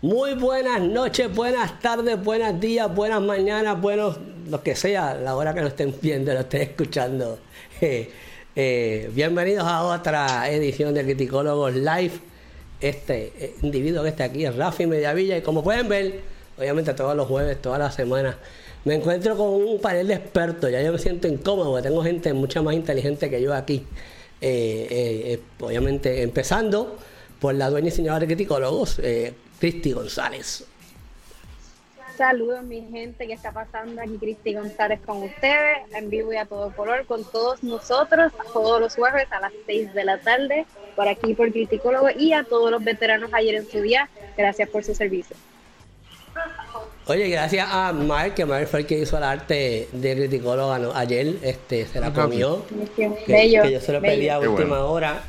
Muy buenas noches, buenas tardes, buenos días, buenas mañanas, buenos, lo que sea, la hora que lo estén viendo, lo estén escuchando. Eh, eh, bienvenidos a otra edición de Criticólogos Live. Este eh, individuo que está aquí es Rafi Mediavilla y como pueden ver, obviamente todos los jueves, todas las semanas, me encuentro con un panel de expertos. Ya yo me siento incómodo tengo gente mucho más inteligente que yo aquí. obviamente empezando por la dueña y señora de criticólogos, Cristi González. Saludos mi gente, ¿qué está pasando aquí? Cristi González con ustedes, en vivo y a todo color, con todos nosotros, todos los jueves a las 6 de la tarde, por aquí por Criticólogo y a todos los veteranos ayer en su día, gracias por su servicio. Oye, gracias a Mark, que Mark fue el que hizo el arte de criticólogo ayer, este, se la comió, que, yo se lo pedí a última hora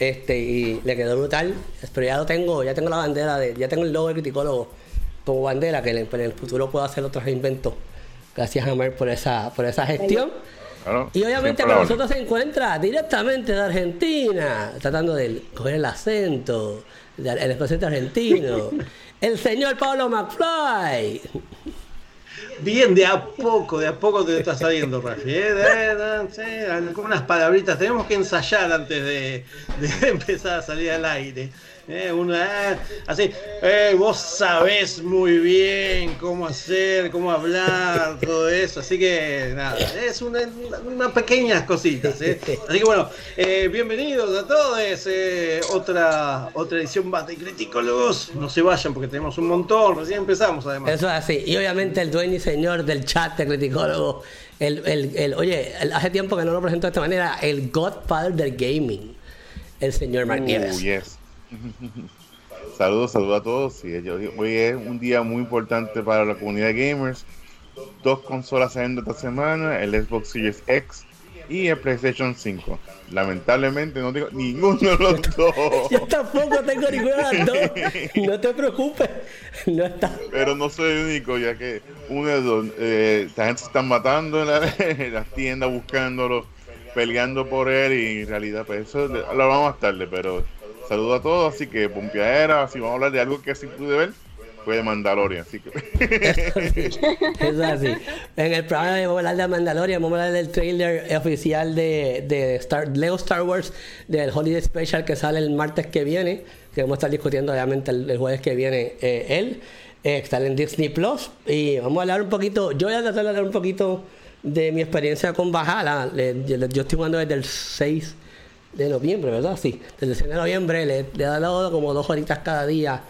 este, y le quedó brutal. Pero ya lo tengo, ya tengo la bandera, de, ya tengo el logo de criticólogo como bandera, que en, el futuro puedo hacer otros inventos. Gracias a Mar por esa, por esa gestión. y obviamente con nosotros se encuentra directamente de Argentina, tratando de coger el acento, el acento argentino, el señor Pablo McFly. Bien, de a poco, de a poco te está saliendo, Rafi. ¿eh? Con unas palabritas. Tenemos que ensayar antes de, de empezar a salir al aire. Eh, eh, así, eh, vos sabés muy bien cómo hacer, cómo hablar, todo eso. Así que nada, es una, unas pequeñas cositas. Así que bueno, bienvenidos a todos. otra, otra edición más de Criticólogos. No se vayan porque tenemos un montón. Recién empezamos además. Eso es así. Y obviamente el dueño y señor del chat de Criticólogos. El, el, el, oye, hace tiempo que no lo presento de esta manera, el Godfather del Gaming, el señor Mark saludos, saludos a todos. hoy es un día muy importante para la comunidad de gamers. Dos consolas saliendo esta semana, el Xbox Series X y el PlayStation 5. Lamentablemente no tengo ninguno de los dos. Yo tampoco tengo ninguno de los dos. No te preocupes. No está. Pero no soy el único, ya que uno de dos, eh, gente se está matando en, las tiendas buscándolo, peleando por él y en realidad pues eso lo vamos a tarde, pero Saludos a todos, así que pompeadera, si vamos a hablar de algo que sí pude ver, fue de Mandalorian, así que... Eso así. En el programa vamos a hablar de Mandalorian, vamos a hablar del trailer oficial de, de Star, Lego Star Wars, del Holiday Special que sale el martes que viene, que vamos a estar discutiendo obviamente el, jueves que viene eh, él. Eh, está en Disney Plus y vamos a hablar un poquito, yo voy a tratar de hablar un poquito de mi experiencia con Bajala. Yo estoy jugando desde el 6 de noviembre, ¿verdad? Sí, desde el 6 de noviembre le, le he dado como dos horitas cada día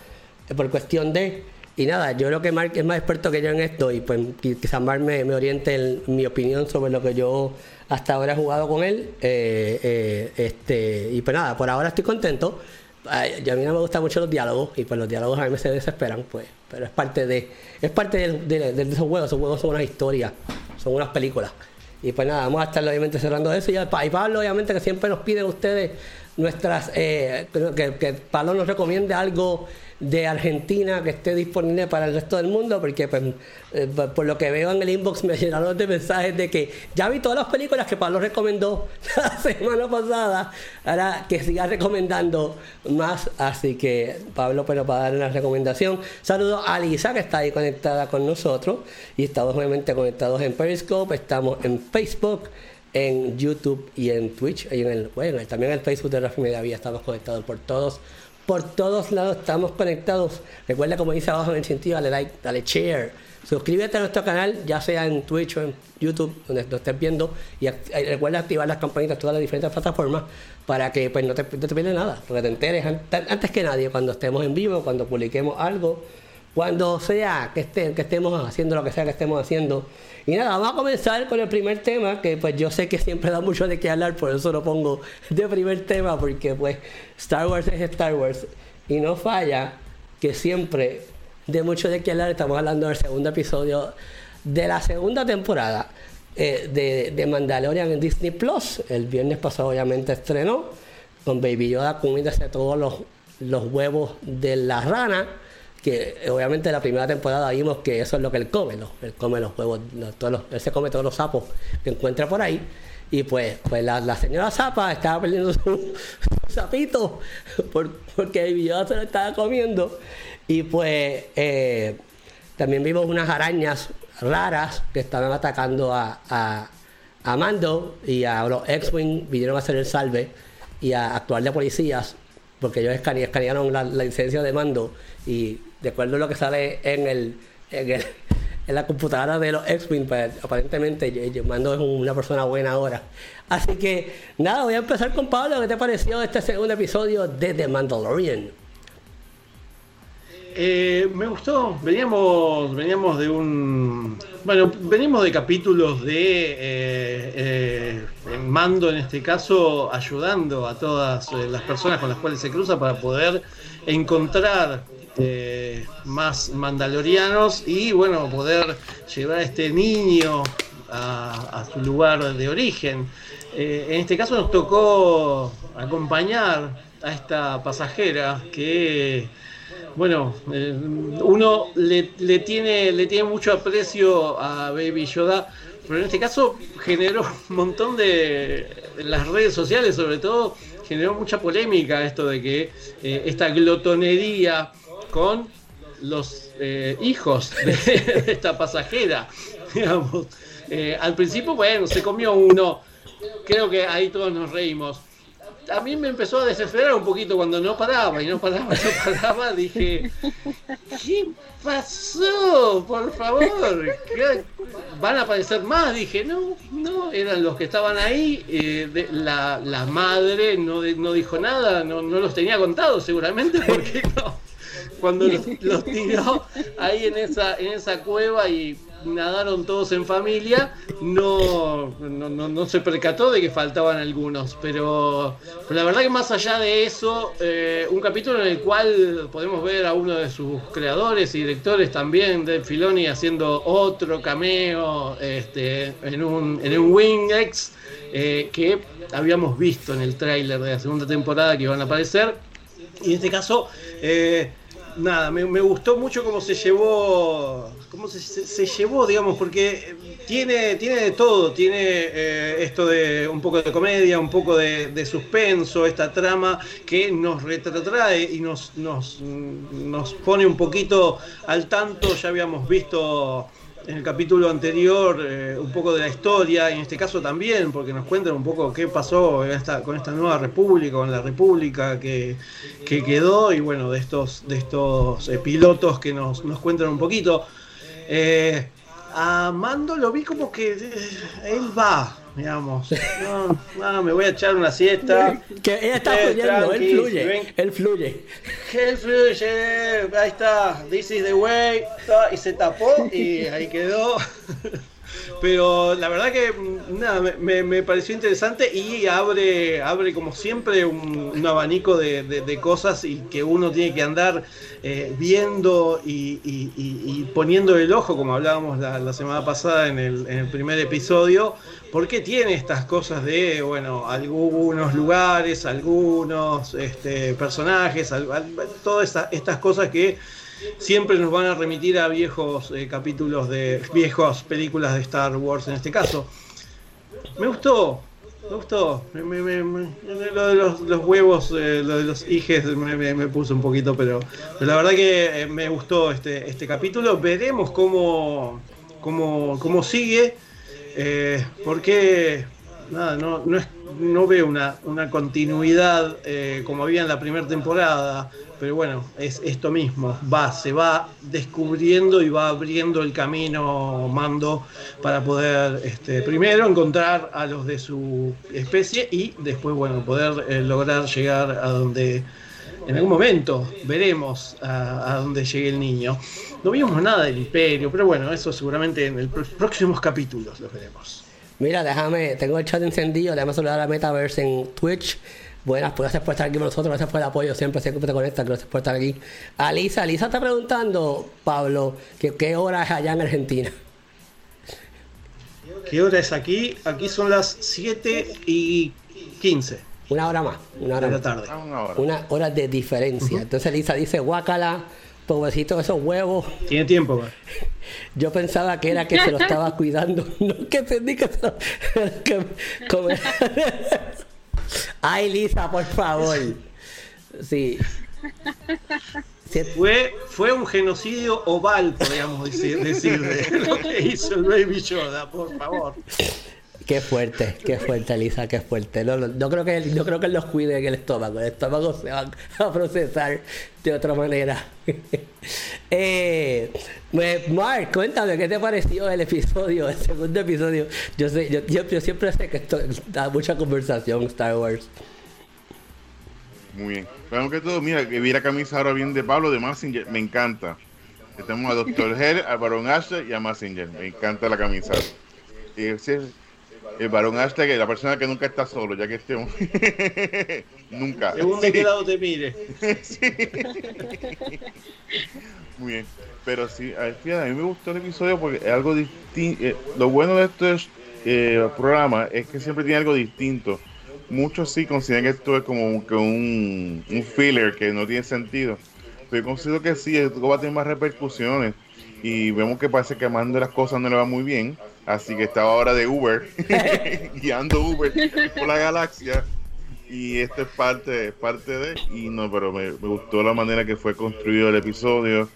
eh, por cuestión de... Y nada, yo creo que Mark es más experto que yo en esto y pues quizás Mark me, oriente en mi opinión sobre lo que yo hasta ahora he jugado con él. Eh, eh, este, y pues nada, por ahora estoy contento. a mí no me gustan mucho los diálogos y pues los diálogos a mí se desesperan, pues, pero es parte de es parte de esos juegos, esos juegos son unas historias, son unas películas. Y pues nada, vamos a estar obviamente cerrando eso. Y, y Pablo, obviamente, que siempre nos piden ustedes nuestras. Eh, que, que Pablo nos recomiende algo de Argentina que esté disponible para el resto del mundo, porque pues, eh, por lo que veo en el inbox me llenaron de mensajes de que ya vi todas las películas que Pablo recomendó la semana pasada, ahora que siga recomendando más, así que Pablo pero para dar una recomendación. Saludos a Lisa que está ahí conectada con nosotros y estamos obviamente conectados en Periscope, estamos en Facebook en YouTube y en Twitch y en el, bueno, también en el Facebook de Rafi Media estamos conectados por todos por todos lados estamos conectados. Recuerda, como dice abajo en el sentido, dale like, dale share. Suscríbete a nuestro canal, ya sea en Twitch o en YouTube, donde lo estés viendo. Y recuerda activar las campanitas todas las diferentes plataformas para que pues, no, te, no te pierdas nada. Porque te enteres antes que nadie cuando estemos en vivo, cuando publiquemos algo cuando sea que, esté, que estemos haciendo lo que sea que estemos haciendo. Y nada, vamos a comenzar con el primer tema, que pues yo sé que siempre da mucho de qué hablar, por eso lo pongo de primer tema, porque pues Star Wars es Star Wars y no falla que siempre de mucho de qué hablar. Estamos hablando del segundo episodio de la segunda temporada eh, de, de, Mandalorian en Disney Plus. El viernes pasado obviamente estrenó con Baby Yoda comiéndose todos los, los huevos de la rana que obviamente la primera temporada vimos que eso es lo que él come, ¿no? él come los huevos, él se come todos los sapos que encuentra por ahí. Y pues, pues la, señora Zapa estaba perdiendo su, sapito por, porque el video se lo estaba comiendo. Y pues eh, también vimos unas arañas raras que estaban atacando a, a, Mando y a los X-Wing vinieron a hacer el salve y a actuar de policías porque ellos escanearon la, licencia de Mando y de acuerdo a lo que sale en el, en, el, en la computadora de los X-Wing, pues aparentemente Mando es una persona buena ahora. Así que nada, voy a empezar con Pablo. ¿Qué te pareció este segundo episodio de The Mandalorian? Eh, me gustó, veníamos, veníamos de un, bueno, venimos de capítulos de eh, eh, Mando en este caso ayudando a todas las personas con las cuales se cruza para poder encontrar más mandalorianos y bueno, poder llevar a este niño a, su lugar de origen. en este caso nos tocó acompañar a esta pasajera que bueno, eh, uno le, tiene, le tiene mucho aprecio a Baby Yoda, pero en este caso generó un montón de. las redes sociales, sobre todo, generó mucha polémica esto de que eh, esta glotonería con los eh, hijos de, esta pasajera, digamos. al principio, bueno, se comió uno, creo que ahí todos nos reímos a mí me empezó a desesperar un poquito cuando no paraba y no paraba, no paraba. Dije, ¿qué pasó? Por favor, ¿van a aparecer más? Dije, no, no, eran los que estaban ahí. Eh, la, la, madre no, no dijo nada, no, no los tenía contados seguramente, porque no. Cuando los, tiró ahí en esa, en esa cueva y nadaron todos en familia, no, no, se percató de que faltaban algunos. Pero, la verdad que más allá de eso, eh, un capítulo en el cual podemos ver a uno de sus creadores y directores también, de Filoni, haciendo otro cameo este, en un, en un eh, que habíamos visto en el tráiler de la segunda temporada que iban a aparecer. Y en este caso, eh, nada, me, gustó mucho cómo se llevó, cómo se, llevó, digamos, porque tiene, tiene de todo, tiene eh, esto de un poco de comedia, un poco de, suspenso, esta trama que nos retrotrae y nos, nos, nos pone un poquito al tanto, ya habíamos visto en el capítulo anterior eh, un poco de la historia, y en este caso también, porque nos cuentan un poco qué pasó con esta nueva república, con la república que, quedó, y bueno, de estos, de estos eh, pilotos que nos, nos, cuentan un poquito. Eh, a Mando lo vi como que él va, digamos. No, me voy a echar una siesta. Que ella está fluyendo, él fluye. Él fluye. Él fluye, ahí está, this is the way. Y se tapó y ahí quedó. Pero la verdad que nada, me, pareció interesante y abre, abre como siempre un, abanico de, cosas y que uno tiene que andar eh, viendo y, poniendo el ojo, como hablábamos la, semana pasada en el, primer episodio, porque tiene estas cosas de, bueno, algunos lugares, algunos este, personajes, todas estas cosas que siempre nos van a remitir a viejos eh, capítulos de viejas películas de Star Wars en este caso. Me gustó, me gustó. lo de los, huevos, eh, lo de los hijes me, puso un poquito, pero, la verdad que eh, me gustó este, este capítulo. Veremos cómo, cómo, cómo sigue, porque nada, no, no, es, no veo una, una continuidad como había en la primera temporada pero bueno, es esto mismo, va, se va descubriendo y va abriendo el camino Mando para poder este, primero encontrar a los de su especie y después, bueno, poder eh, lograr llegar a donde en algún momento veremos a, dónde llegue el niño. No vimos nada del imperio, pero bueno, eso seguramente en los próximos capítulos lo veremos. Mira, déjame, tengo el chat encendido, déjame saludar a Metaverse en Twitch. Buenas, pues gracias por estar aquí con nosotros, gracias por el apoyo, siempre, siempre te conectas, gracias por estar aquí. Alisa, Alisa está preguntando, Pablo, que qué hora es allá en Argentina. ¿Qué hora es aquí? Aquí son las 7 y 15. Una hora más, una hora de la tarde. Ah, una, hora. de diferencia. Entonces Alisa dice, guácala, pobrecito esos huevos. Tiene tiempo, Yo pensaba que era que se lo estaba cuidando, no que entendí que se lo... Que, Ay, Lisa, por favor. Sí. Fue, fue un genocidio oval, podríamos decir, decir de lo que hizo el Baby Yoda, por favor. Qué fuerte, qué fuerte, Elisa, qué fuerte. No, no, creo que yo creo que él los cuide en el estómago. El estómago se va a procesar de otra manera. eh, pues, Mark, cuéntame, ¿qué te pareció el episodio, el segundo episodio? Yo sé, yo, yo, siempre sé que esto da mucha conversación Star Wars. Muy bien. Bueno, que todo, mira, que vi la camisa ahora bien de Pablo de Massinger, me encanta. Tenemos a Dr. Hell, a Baron Asher y a Massinger. Me encanta la camisa. El varón hashtag la persona que nunca está solo, ya que esté nunca. Según de qué lado te mire. Muy bien. Pero sí, a mí me gustó el episodio porque es algo distinto. Eh, lo bueno de estos eh, programas es que siempre tiene algo distinto. Muchos sí consideran que esto es como un, un filler que no tiene sentido. Pero yo considero que sí, esto va a tener más repercusiones. Y vemos que parece que Amando las cosas no le va muy bien Así que estaba ahora de Uber, guiando Uber por la galaxia. Y esto es parte, parte de. Y no, pero me, gustó la manera que fue construido el episodio.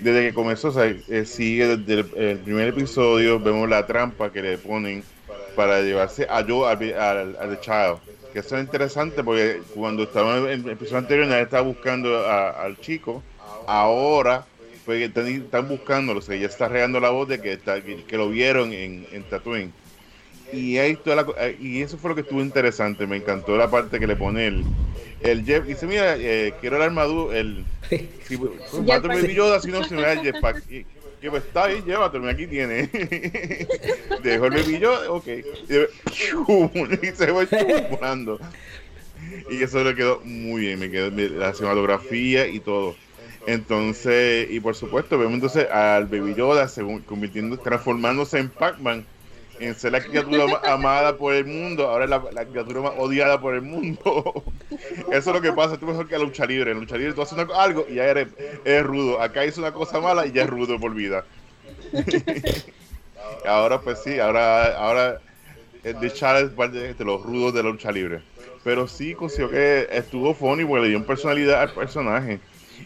Desde que comenzó, o sea, eh, sigue desde el, primer episodio, vemos la trampa que le ponen para llevarse a yo al, al, Child. Que eso es interesante porque cuando estaba en el episodio anterior, nadie estaba buscando al chico. Ahora pues están, buscándolo, o sea, ya está regando la voz de que, está, que, lo vieron en, en Tatooine. Y, ahí toda eh, y eso fue lo que estuvo interesante, me encantó la parte que le pone el, el Jeff. Y dice, mira, eh, quiero la armadura, el... Si, pues, mi Yoda, si no se me da el jetpack. Y, que pues está ahí, llévatelo, aquí tiene. Dejó el Baby Yoda, ok. Y, se fue volando. Y eso le quedó muy bien, me quedó la cinematografía y todo. Entonces, y por supuesto, vemos entonces al Baby Yoda convirtiendo, transformándose en Pac-Man, en ser la criatura más amada por el mundo, ahora es la, criatura más odiada por el mundo. Eso es lo que pasa, tú mejor que la lucha libre. En lucha libre tú haces algo y ya eres, rudo. Acá hizo una cosa mala y ya es rudo por vida. ahora pues sí, ahora, ahora de Charles es parte de los rudos de la lucha libre. Pero sí considero que estuvo funny porque le dio personalidad al personaje.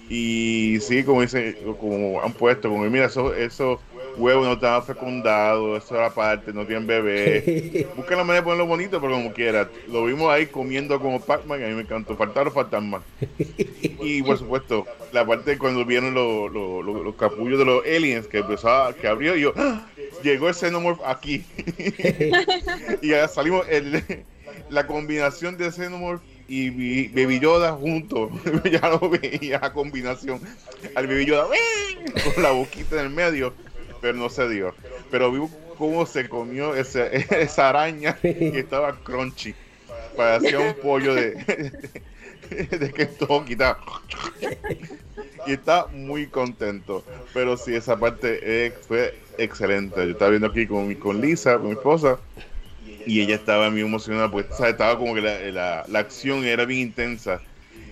Y sí, como dice, como han puesto, como mira, esos eso huevos no estaban fecundados, eso era parte, no tienen bebé. Busca la manera de ponerlo bonito, pero como quiera. Lo vimos ahí comiendo como Pac-Man, a mí me encantó. Faltaron fantasmas. Y por supuesto, la parte de cuando vieron los, los, capullos de los aliens que empezó que abrió y yo, ¡Ah! llegó el Xenomorph aquí. y ya salimos, el, la combinación de Xenomorph y Baby Yoda juntos. ya lo veía a combinación. Al Baby Yoda con la boquita en el medio, pero no se dio. Pero vi cómo se comió esa araña que estaba crunchy. Parecía un pollo de, de, que todo quitaba. y está muy contento. Pero sí, esa parte fue excelente. Yo estaba viendo aquí con, con Lisa, con mi esposa y ella estaba muy emocionada porque estaba como que la, la, acción era bien intensa.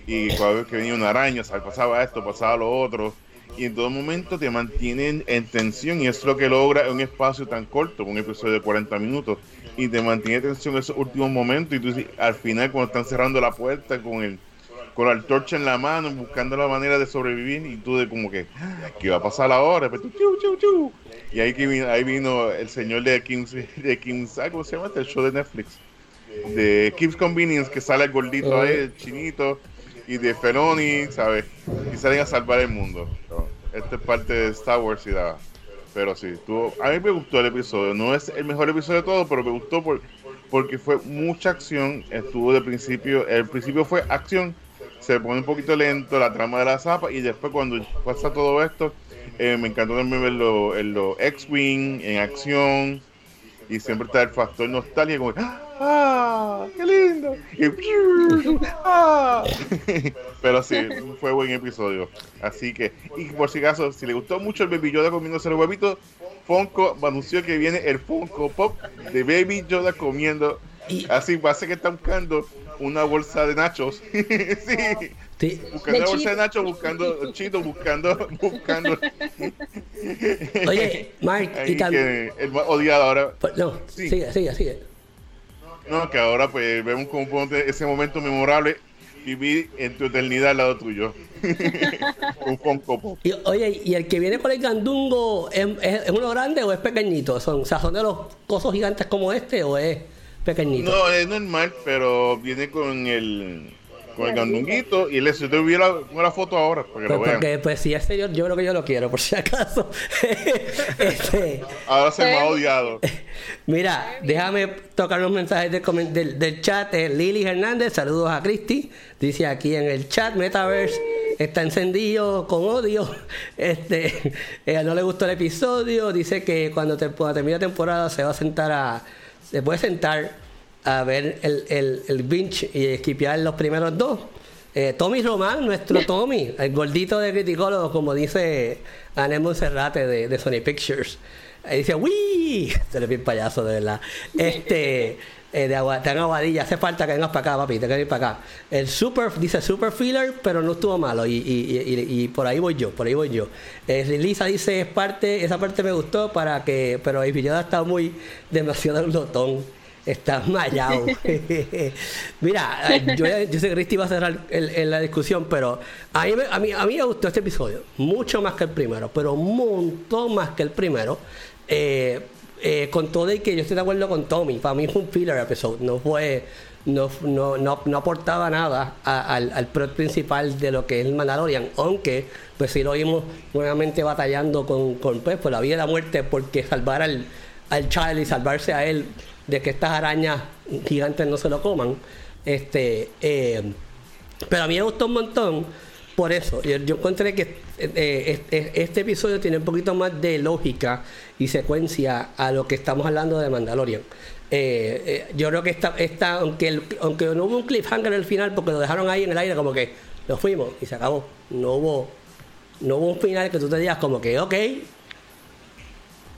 Y cada vez que venía una araña, pasaba esto, pasaba lo otro. Y en todo momento te mantienen en tensión y es lo que logra un espacio tan corto, un episodio de 40 minutos. Y te mantiene tensión en esos últimos momentos y tú al final cuando están cerrando la puerta con el con la antorcha en la mano buscando la manera de sobrevivir y tú de como que ¿qué va a pasar ahora? Pero tú, y ahí, vino, ahí vino el señor de Kim's, de Kim's ¿cómo se llama? Este? El show de Netflix. De Kim's Convenience, que sale el gordito ahí, chinito, y de Feloni, ¿sabes? Y salen a salvar el mundo. Esta es parte de Star Wars y da. Pero sí, tuvo, a mí me gustó el episodio. No es el mejor episodio de todo, pero me gustó por, porque fue mucha acción. Estuvo de principio, el principio fue acción, se pone un poquito lento la trama de la zapa y después cuando pasa todo esto eh, me encantó también verlo en los X-Wing, en acción. Y siempre está el factor nostalgia, como, ¡ah! ¡Qué lindo! ¡ah! Pero sí, fue buen episodio. Así que, y por si acaso, si le gustó mucho el Baby Yoda comiéndose los huevitos, Funko anunció que viene el Funko Pop de Baby Yoda comiendo. Así, parece que está buscando una bolsa de nachos. sí. Buscando la bolsa de Nacho, buscando Chito, buscando, buscando. Oye, Mark, y también. El más odiado ahora. Pues, no, sigue, sigue, sigue. No, que ahora pues vemos como ese momento memorable TV en tu eternidad al lado tuyo. un Funko. Y, oye, ¿y el que viene con el gandungo es, es- es uno grande o es pequeñito? Son, o sea, ¿son de los cosos gigantes como este o es pequeñito? No, es normal, pero viene con el con el gandunguito y les te hubiera una foto ahora para que Pues lo vean. porque, pues si es serio, yo creo que yo lo quiero, por si acaso. este, Ahora se me ha odiado. mira, déjame tocar los mensajes del, del, del chat. Eh, Lili Hernández, saludos a Cristi. Dice aquí en el chat, Metaverse está encendido con odio. Este, ella no le gustó el episodio. Dice que cuando, te, termine la temporada se va a sentar a. Se puede sentar a ver el, el, el binge y esquipear los primeros dos. Eh, Tommy Román, nuestro Tommy, el gordito de criticólogo, como dice Anel Monserrate de, de Sony Pictures. Ahí dice, ¡Wii! Se le bien payaso, de verdad. Este, eh, de agua, tan aguadilla, hace falta que vengas para acá, papi, te que venir para acá. El super, dice super filler, pero no estuvo malo. Y, y, y, y por ahí voy yo, por ahí voy yo. Eh, Lisa dice, es parte, esa parte me gustó para que, pero el video está muy demasiado glotón. Está mallado. Mira, eh, yo, yo sé que Cristi va a cerrar el- el- la discusión, pero a mí, me- a, mí, a mí me gustó este episodio. Mucho más que el primero, pero un montón más que el primero. Eh, eh, con todo y que yo estoy de acuerdo con Tommy. Para mí fue un filler episode. No fue. No, no, no, aportaba nada al, al principal de lo que es el Mandalorian, aunque pues sí lo vimos nuevamente batallando con, con pues, por la vida y la muerte, porque salvar al, al y salvarse a él de que estas arañas gigantes no se lo coman. Este, eh, pero a mí me gustó un montón por eso. Yo, encontré que eh, este, episodio tiene un poquito más de lógica y secuencia a lo que estamos hablando de Mandalorian. Eh, eh, yo creo que esta, esta aunque, aunque no hubo un cliffhanger al final, porque lo dejaron ahí en el aire como que nos fuimos y se acabó. No hubo, no hubo un final que tú te digas como que, ok,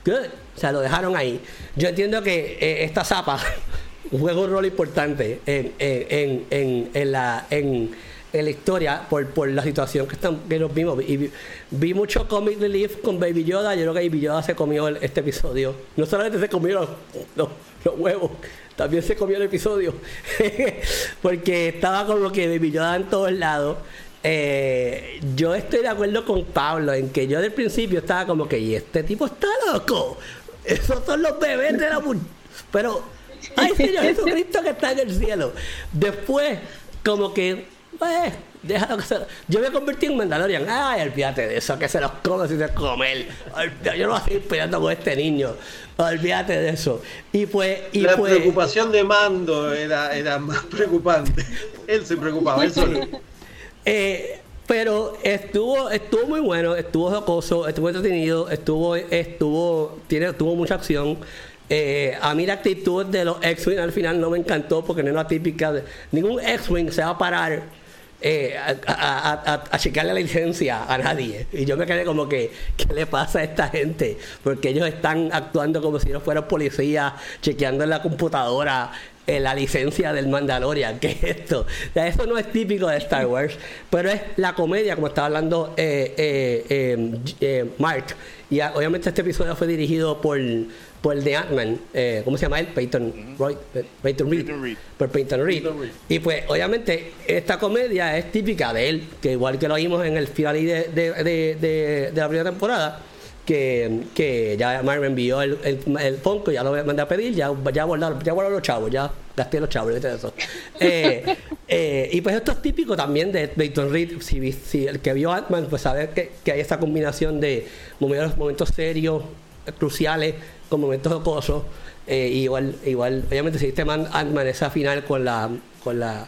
Good. O sea, lo dejaron ahí. Yo entiendo que esta zapa juega un rol importante en, en, en, en la, en, en la historia por, por la situación que, están, que nos vimos. Y vi, vi mucho comic relief con Baby Yoda. Yo creo que Baby Yoda se comió el- este episodio. No solamente se comió los, los- los huevos, también se comió el episodio. Porque estaba como que Baby Yoda en todos lados. Eh, yo estoy de acuerdo con Pablo en que yo del principio estaba como que, y este tipo está loco. Esos son los bebés de la mu-". Pero, ay Señor Jesucristo que está en el cielo. Después, como que, pues, déjalo que se... Yo me convertí en Mandalorian. Ay, olvídate de eso, que se los come si se comer. Yo no voy a seguir peleando con este niño. Olvídate de eso. Y pues, y la pues. preocupación de Mando era, era más preocupante. Él se preocupaba, él solo. Eh, pero estuvo estuvo muy bueno, estuvo jocoso, estuvo entretenido, estuvo estuvo tiene tuvo mucha acción. Eh, a mí la actitud de los X-Wing al final no me encantó porque no era típica. De, ningún X-Wing se va a parar eh, a, a, checarle la licencia a nadie. Y yo me quedé como que, ¿qué le pasa a esta gente? Porque ellos están actuando como si no fueran policías, chequeando en la computadora la licencia del Mandalorian. ¿Qué es esto? Eso no es típico de Star Wars, pero es la comedia, como estaba hablando eh, eh, eh, Mark. Y obviamente este episodio fue dirigido por, el de Ant-Man, eh, ¿cómo se llama él? Peyton, Roy, eh, Peyton Reed. Peyton Reed. Por Peyton Reed. Peyton Reed. Y pues, obviamente, esta comedia es típica de él, que igual que lo vimos en el final de, de, de, la primera temporada, que, que ya Marvel envió el, el, el Funko, ya lo mandé a pedir, ya, ya guardaron, ya guardaron los chavos, ya gasté los chavos, ¿viste eso? Eh, eh, y pues esto es típico también de Peyton Reed, si, el que vio Ant-Man, pues sabe que, que hay esta combinación de momentos, momentos serios, cruciales, con momentos jocosos, eh, igual, igual, obviamente si viste Man- Ant-Man esa final con la, con la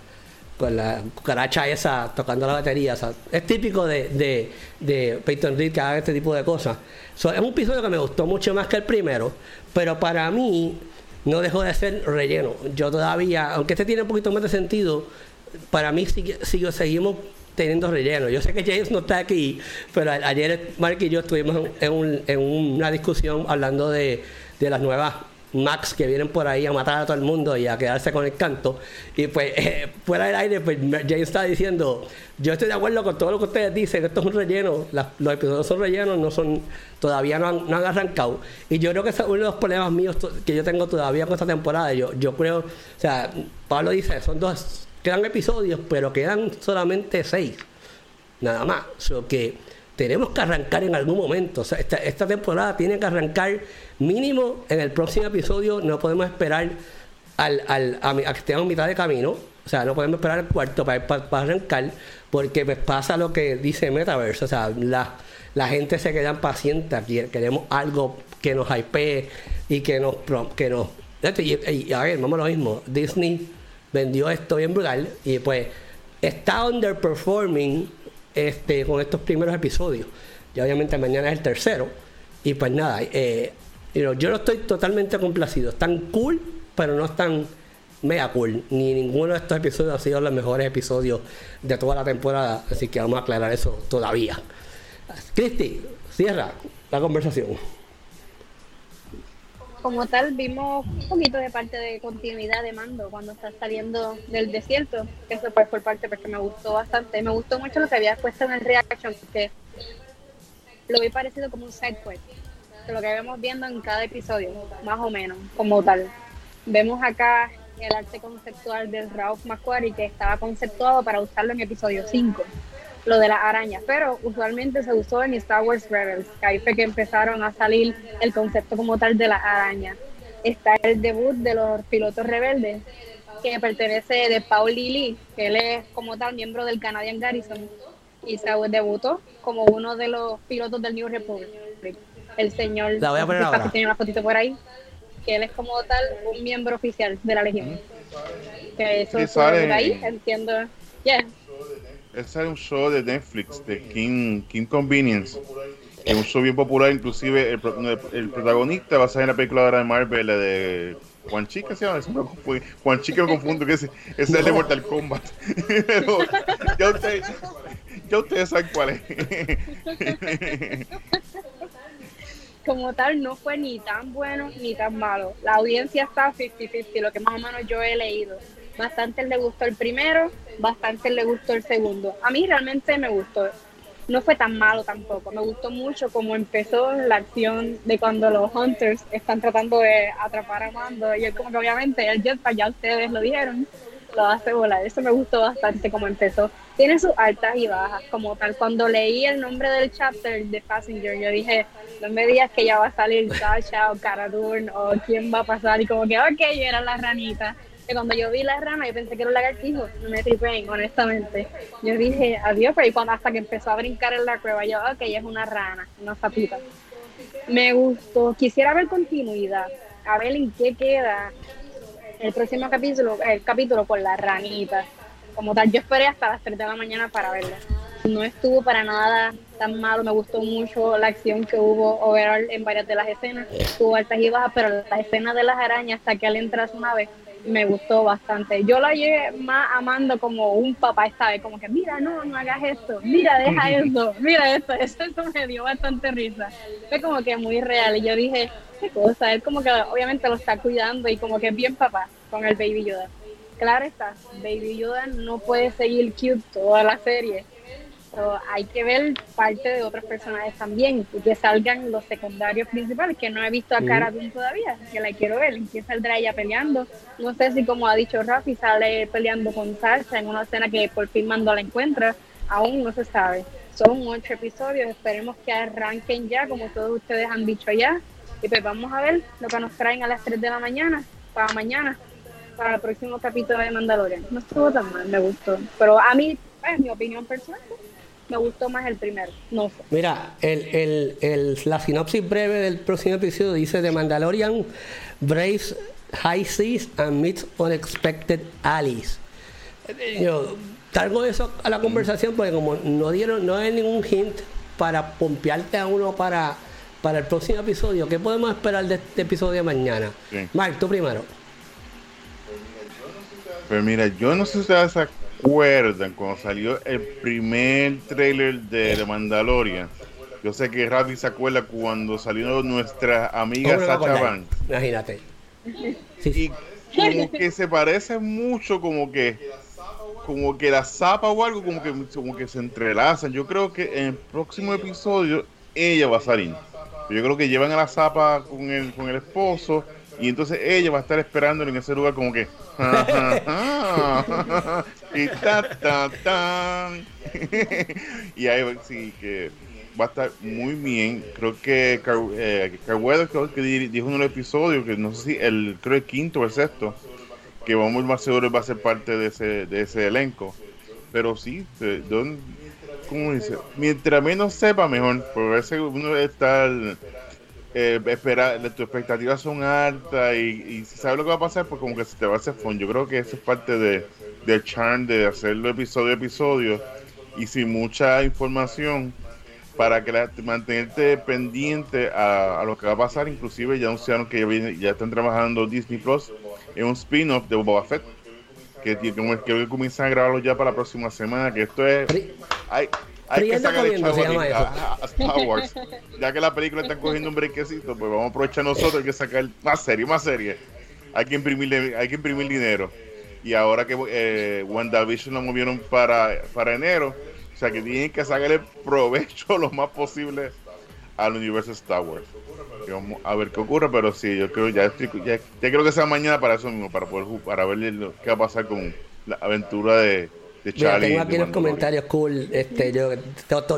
con la cucaracha esa tocando la batería. o es típico de, de, de Peyton Reed que haga este tipo de cosas. Es un episodio que me gustó mucho más que el primero, pero para mí no dejó de ser relleno. Yo todavía, aunque este tiene un poquito más de sentido, para mí sigue, sigue- seguimos teniendo relleno. Yo sé que James no está aquí, pero ayer Mark y yo estuvimos en, un- en una discusión hablando de, las nuevas Max que vienen por ahí a matar a todo el mundo y a quedarse con el canto. Y pues eh, fuera del aire, pues James está diciendo, yo estoy de acuerdo con todo lo que ustedes dicen, esto es un relleno, los episodios son rellenos, no son, todavía no han, no arrancado. Y yo creo que ese es uno de los problemas míos que yo tengo todavía con esta temporada. Yo creo, o sea, Pablo dice, son dos quedan episodios, pero quedan solamente seis. Nada más. O que tenemos que arrancar en algún momento. O sea, esta, temporada tiene que arrancar mínimo en el próximo episodio. No podemos esperar al, al, a, que estemos a mitad de camino. O sea, no podemos esperar el cuarto para, para, arrancar, porque pues pasa lo que dice Metaverse. O sea, la, la gente se queda paciente. Queremos algo que nos hypee y que nos. Que nos a ver, vamos a lo mismo. Disney vendió esto bien brutal y pues está underperforming este, con estos primeros episodios. Y obviamente mañana es el tercero. Y pues nada, eh, yo no estoy totalmente complacido. Están cool, pero no están mega cool. Ni ninguno de estos episodios ha sido los mejores episodios de toda la temporada. Así que vamos a aclarar eso todavía. Cristi, cierra la conversación como tal vimos un poquito de parte de continuidad de mando cuando está saliendo del desierto, que eso fue por parte porque me gustó bastante. Me gustó mucho lo que había puesto en el reaction, que lo vi parecido como un side de lo que vemos viendo en cada episodio, más o menos, como tal. Vemos acá el arte conceptual del Ralph McQuarrie que estaba conceptuado para usarlo en episodio 5 lo de la araña, pero usualmente se usó en Star Wars Rebels, que ahí fue que empezaron a salir el concepto como tal de la araña. Está el debut de los pilotos rebeldes, que pertenece de Paul Lilly, que él es como tal miembro del Canadian Garrison, y se debutó como uno de los pilotos del New Republic. El señor, la voy a poner ahora. tiene una fotito por ahí, que él es como tal un miembro oficial de la Legión. Que eso es ahí, entiendo. Yeah, ese es un show de Netflix, de King, King Convenience. Es un show bien popular, inclusive el, el, protagonista va a salir en la película de Marvel, la de Juan Chica se llama, Juan Chica me confundo, que ese, es el de Mortal Kombat. Pero ustedes, ya ustedes saben cuál es. Como tal, no fue ni tan bueno ni tan malo. La audiencia está 50-50, lo que más o menos yo he leído bastante le gustó el primero, bastante le gustó el segundo. A mí realmente me gustó. No fue tan malo tampoco. Me gustó mucho como empezó la acción de cuando los Hunters están tratando de atrapar a Mando. Y es como que obviamente el jetpack, ya ustedes lo dijeron, lo hace volar. Eso me gustó bastante como empezó. Tiene sus altas y bajas, como tal. Cuando leí el nombre del chapter de Passenger, yo dije, no me digas que ya va a salir Sasha o Cara o quién va a pasar. Y como que, ok, era la ranita cuando yo vi la rana, yo pensé que era un lagartijo, me tripé, honestamente. Yo dije, adiós, pero hasta que empezó a brincar en la cueva, yo, ok, es una rana, una sapita. Me gustó, quisiera ver continuidad, a ver en qué queda el próximo capítulo, el capítulo con la ranita. Como tal, yo esperé hasta las 3 de la mañana para verla. No estuvo para nada tan malo, me gustó mucho la acción que hubo overall en varias de las escenas. Estuvo altas y bajas, pero la escena de las arañas hasta que él entra una vez me gustó bastante. Yo la llegué más amando como un papá esta vez, como que mira, no, no hagas esto, mira, deja esto, mira esto, eso, me dio bastante risa. Fue como que muy real y yo dije, qué cosa, él como que obviamente lo está cuidando y como que es bien papá con el Baby Yoda. Claro está, Baby Yoda no puede seguir cute toda la serie, pero hay que ver parte de otros personajes también, y que salgan los secundarios principales, que no he visto a Cara Dune todavía, que la quiero ver, en qué saldrá ella peleando. No sé si como ha dicho Rafi, sale peleando con Sasha en una escena que por fin Mando la encuentra, aún no se sabe. Son ocho episodios, esperemos que arranquen ya, como todos ustedes han dicho ya, y pues vamos a ver lo que nos traen a las 3 de la mañana, para mañana, para el próximo capítulo de Mandalorian. No estuvo tan mal, me gustó, pero a mí, es mi opinión personal, me gustó más el primero. No sé. Mira, el, el, el, la sinopsis breve del próximo episodio dice: The Mandalorian braves high seas and meets unexpected allies. Yo traigo eso a la conversación porque, como no dieron, no hay ningún hint para pompearte a uno para, para el próximo episodio, ¿qué podemos esperar de este episodio de mañana? Mark, tú primero. Pues mira, yo no sé si ustedes acuerdan cuando salió el primer trailer de The Mandalorian? Yo sé que Rafi se acuerda cuando salió nuestra amiga Sacha Banks. Imagínate. Y como que se parece mucho como que como que la zapa o algo como que como que se entrelazan. Yo creo que en el próximo episodio ella va a salir. Yo creo que llevan a la zapa con el, con el esposo Y entonces ella va a estar esperando en ese lugar como que... y ta, ta, ta. y ahí sí que va a estar muy bien. Creo que Car eh, que dijo en un episodio, que no sé si el, creo el quinto o el sexto, que vamos más seguro va a ser parte de ese, de ese elenco. Pero sí, don, ¿cómo dice? Mientras menos sepa, mejor. Porque a veces uno está eh, espera, tus expectativas son altas y, si sabes lo que va a pasar, pues como que se te va a hacer fondo. Yo creo que eso es parte de, del charm de hacerlo episodio a episodio y sin mucha información para que la, mantenerte pendiente a, lo que va a pasar. Inclusive ya anunciaron que ya, ya están trabajando Disney Plus en un spin-off de Boba Fett que, que, que comienzan a grabarlo ya para la próxima semana. Que esto es. Hay, hay que sacar el chavo a, Star Wars. ya que la película está cogiendo un brequecito, pues vamos a aprovechar nosotros hay que sacar más serie, más serie. Hay que imprimir, hay que imprimir dinero. Y ahora que eh, WandaVision lo movieron para, para enero, o sea que tienen que sacarle provecho lo más posible al universo Star Wars. vamos a ver qué ocurre, pero sí, yo creo ya, ya, ya creo que sea mañana para eso mismo, para poder para ver lo, qué va a pasar con la aventura de, Mira, tengo aquí los comentarios cool. Este, yo,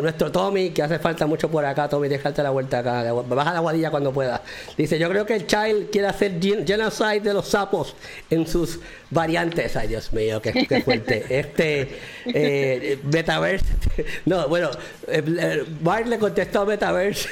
nuestro Tommy, que hace falta mucho por acá, Tommy, déjate la vuelta acá. Baja la guadilla cuando pueda. Dice, yo creo que el Child quiere hacer genocide de los sapos en sus variantes. Ay, Dios mío, qué, fuerte. este, eh, Metaverse. no, bueno, eh, Bart le contestó a Metaverse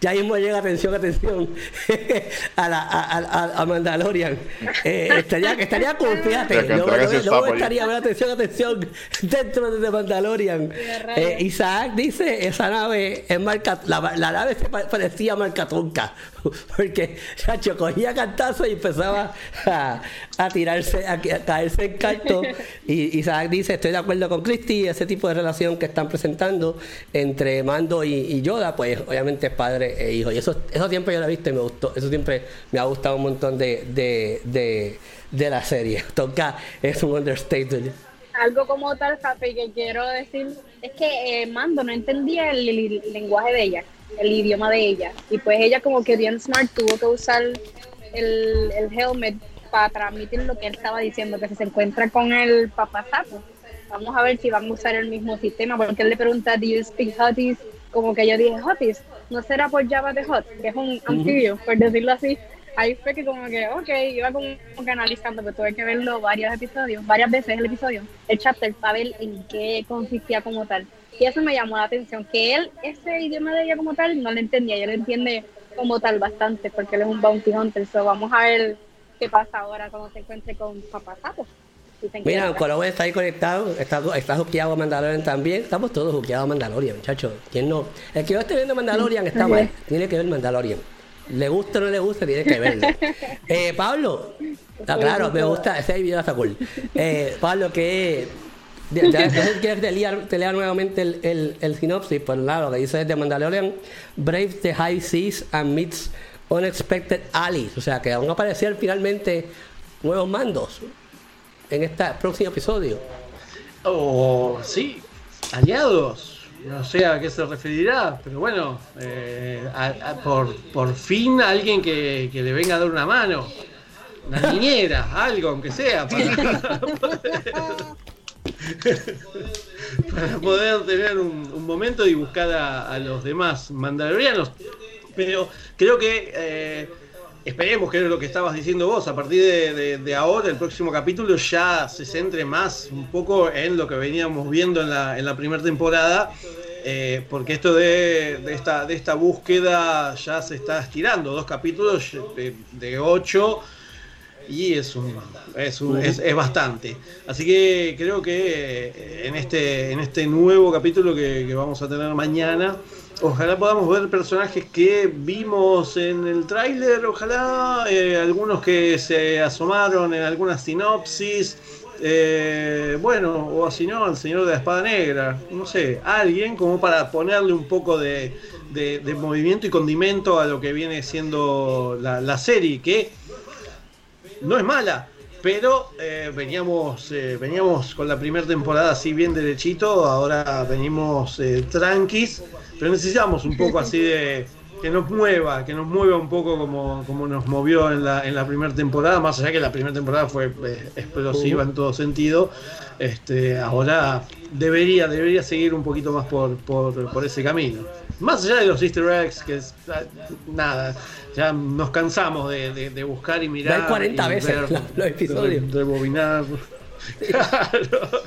ya mismo llega, atención, atención, a, la, a, a, Mandalorian. Eh, estaría, estaría confiate. Luego, estaría, atención, atención, dentro de Mandalorian. Eh, Isaac dice, esa nave es marca, la, la nave se parecía a Marcatonca, porque Chacho cogía cantazo y empezaba a, a tirarse, a, caerse en canto. Y Isaac dice, estoy de acuerdo con Christy, ese tipo de relación que están presentando entre Mando y, Yoda, pues obviamente es padre e hijo. Y eso, eso siempre yo lo he visto y me gustó, eso siempre me ha gustado un montón de, de, de, la serie. Tonka es un understatement. Algo como tal, Jafe, que quiero decir es que eh, Mando no entendía el, lenguaje de ella, el idioma de ella. Y pues ella como que bien smart tuvo que usar el, el helmet para transmitir lo que él estaba diciendo, que si se encuentra con el papasapo, vamos a ver si van a usar el mismo sistema, porque él le pregunta, ¿Do you speak? Como que yo dije, Hotties, ¿no será por Java de Hot? Que es un anfibio, por decirlo así. Ahí fue que como que, ok, iba como que analizando, pero tuve que verlo varios episodios, varias veces el episodio, el chapter, para ver en qué consistía como tal. Y eso me llamó la atención, que él, ese idioma de ella como tal, no lo entendía, ella lo entiende como tal bastante, porque él es un bounty hunter, so vamos a ver qué pasa ahora cuando se encuentre con Papá Sapo. Mira, Colombia está ahí conectado, está, está juqueado a Mandalorian también. Estamos todos juqueados a Mandalorian, muchachos. ¿Quién no? El que no esté viendo Mandalorian está mal. Tiene que ver Mandalorian. Le gusta o no le gusta, tiene que verlo. Eh, Pablo, está ah, claro, me gusta, ese video está cool. Eh, Pablo, que ¿Quieres te lea, te lea nuevamente el, el, el sinopsis? Pues nada, lo que dice es de Mandalorian, Brave the High Seas and Meets Unexpected Allies. O sea, que van a aparecer finalmente nuevos mandos en este próximo episodio. Oh, sí, aliados. No sé a qué se referirá, pero bueno, eh, por, por fin alguien que, que, le venga a dar una mano. Una niñera, algo, aunque sea. Para, poder tener un, momento y buscar a, a los demás mandalorianos pero creo que eh, esperemos que es lo que estabas diciendo vos, a partir de, ahora, el próximo capítulo ya se centre más un poco en lo que veníamos viendo en la, primera temporada, eh, porque esto de, esta, de esta búsqueda ya se está estirando, dos capítulos de, ocho y es, un, es, bastante. Así que creo que eh, este, en este nuevo capítulo que vamos a tener mañana, Ojalá podamos ver personajes que vimos en el tráiler, ojalá eh, algunos que se asomaron en algunas sinopsis, eh, bueno, o si no, el señor de la espada negra, no sé, alguien como para ponerle un poco de, movimiento y condimento a lo que viene siendo la, serie, que no es mala, pero eh, veníamos, veníamos con la primera temporada así bien derechito, ahora venimos tranquis pero necesitamos un poco así de, que nos mueva, que nos mueva un poco como, como nos movió en la, en la primera temporada, más allá que la primera temporada fue eh, explosiva en todo sentido, este, ahora debería, debería seguir un poquito más por, por, por ese camino. Más allá de los easter eggs, que es ah, nada, ya nos cansamos de, de, de buscar y mirar. Ver 40 y veces ver, los, episodios. re- rebobinar. Claro,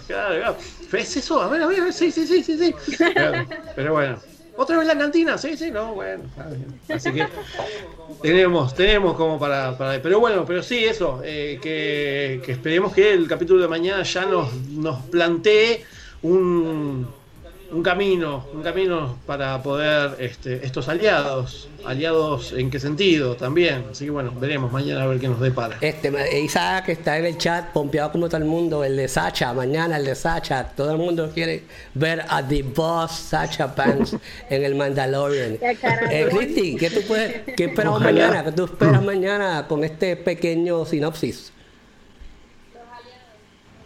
claro, claro. ¿Ves eso? A ver, a ver, a ver, sí, sí, sí, sí, sí. Claro, Pero bueno. ¿Otra vez la cantina? Sí, sí, no, bueno. Así que tenemos, tenemos como para, para- Pero bueno, pero sí, eso. eh, que, que esperemos que el capítulo de mañana ya nos, nos plantee un, un camino, un camino para poder este, estos aliados. Aliados en qué sentido también. Así que bueno, veremos mañana a ver qué nos depara. Este, Isaac está en el chat, pompeado como todo el mundo, el de Sacha, mañana el de Sacha, todo el mundo quiere ver a The Boss Sacha Pants en el Mandalorian. Eh, Cristi, ¿qué tú puedes, qué esperamos Ojalá. mañana? ¿Qué tú esperas mañana con este pequeño sinopsis?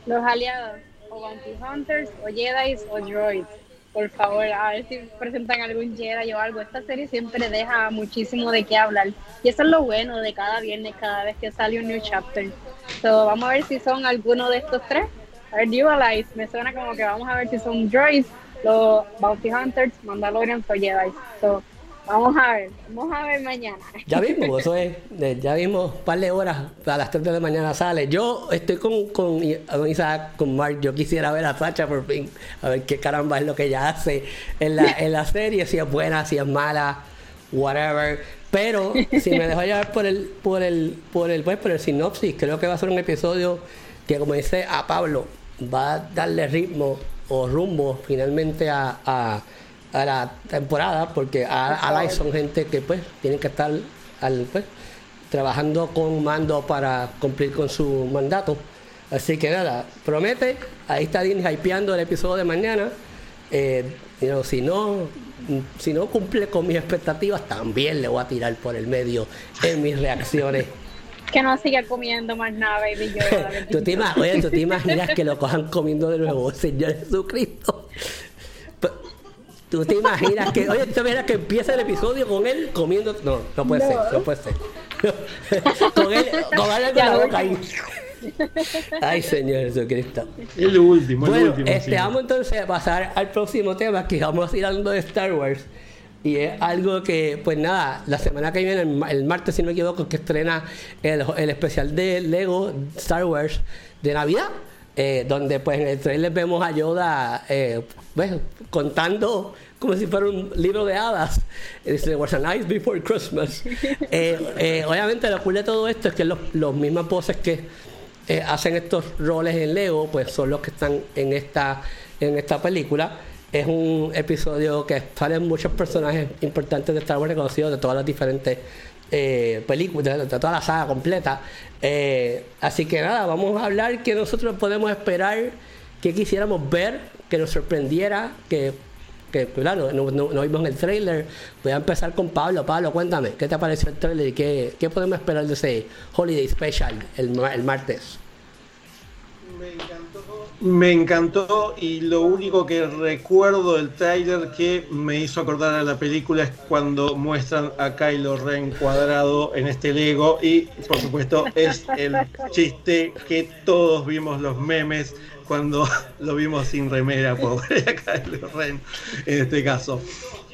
Los aliados, o Bounty Hunters, o Jedi, o Droids. Por favor, a ver si presentan algún Jedi o algo. Esta serie siempre deja muchísimo de qué hablar. Y eso es lo bueno de cada viernes, cada vez que sale un new chapter. So, vamos a ver si son alguno de estos tres. A ver, Dualize, me suena como que vamos a ver si son Droids, los Bounty Hunters, Mandalorians o Jedi. So, vamos a ver, vamos a ver mañana. Ya vimos, eso es, de- ya vimos un par de horas, a las 3 de la mañana sale. Yo estoy con, con, Isaac, con Mark, yo quisiera ver a Sacha por fin, a ver qué caramba es lo que ella hace en la, en la serie, si es buena, si es mala, whatever. Pero si me dejo llevar por el, por el, por el, pues, por el sinopsis, creo que va a ser un episodio que como dice a Pablo, va a darle ritmo o rumbo finalmente a, a la temporada, porque a- allies son gente que pues tienen que estar al, pues, trabajando con mando para cumplir con su mandato. Así que nada, promete, ahí está Disney hypeando el episodio de mañana. Eh, you know, si no si no cumple con mis expectativas, también le voy a tirar por el medio en mis reacciones. Que no siga comiendo más nada, baby. Yo, ¿Tú te, ima- oye, ¿tú te imaginas que lo cojan comiendo de nuevo, Señor Jesucristo? ¿Tú te imaginas que, oye, ¿tú te imaginas que empieza el episodio con él comiendo? No, no puede No. ser, no puede ser. con él, con en Ya la boca ahí. Ay, Señor Jesucristo. Es lo último, es lo Bueno, último. este, sí. vamos entonces a pasar al próximo tema, que vamos a ir hablando de Star Wars. Y es algo que, pues nada, la semana que viene, el, ma- el martes, si no me equivoco, que estrena el, el especial de Lego Star Wars de Navidad, eh, donde pues en el trailer vemos a Yoda eh, pues, contando como si fuera un libro de hadas. Dice, was a night before Christmas. Eh, obviamente lo cool de todo esto es que los, los mismas voces que hacen estos roles en Lego, pues son los que están en esta, en esta película. Es un episodio que salen muchos personajes importantes de Star Wars reconocidos de todas las diferentes eh, películas, de, toda la saga completa. Eh, así que nada, vamos a hablar que nosotros podemos esperar, que quisiéramos ver, que nos sorprendiera, que, claro, no, vimos el trailer. Voy a empezar con Pablo. Pablo, cuéntame, ¿qué te pareció el trailer y qué, qué podemos esperar de ese Holiday Special el, el martes? Encantó y lo único que recuerdo del tráiler que me hizo acordar a la película es cuando muestran a Kylo Ren cuadrado en este Lego y por supuesto es el chiste que todos vimos los memes cuando lo vimos sin remera, pobre a Kylo Ren en este caso.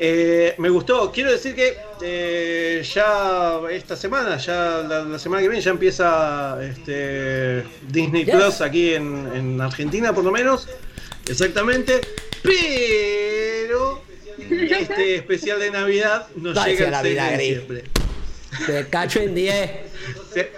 Eh, me gustó, quiero decir que eh, ya esta semana, ya la, la semana que viene ya empieza este, Disney Yes. Plus aquí en, en Argentina por lo menos, exactamente, pero este especial de Navidad nos Dale, llega el la 6 vida de diciembre. Te cacho en 10. Se,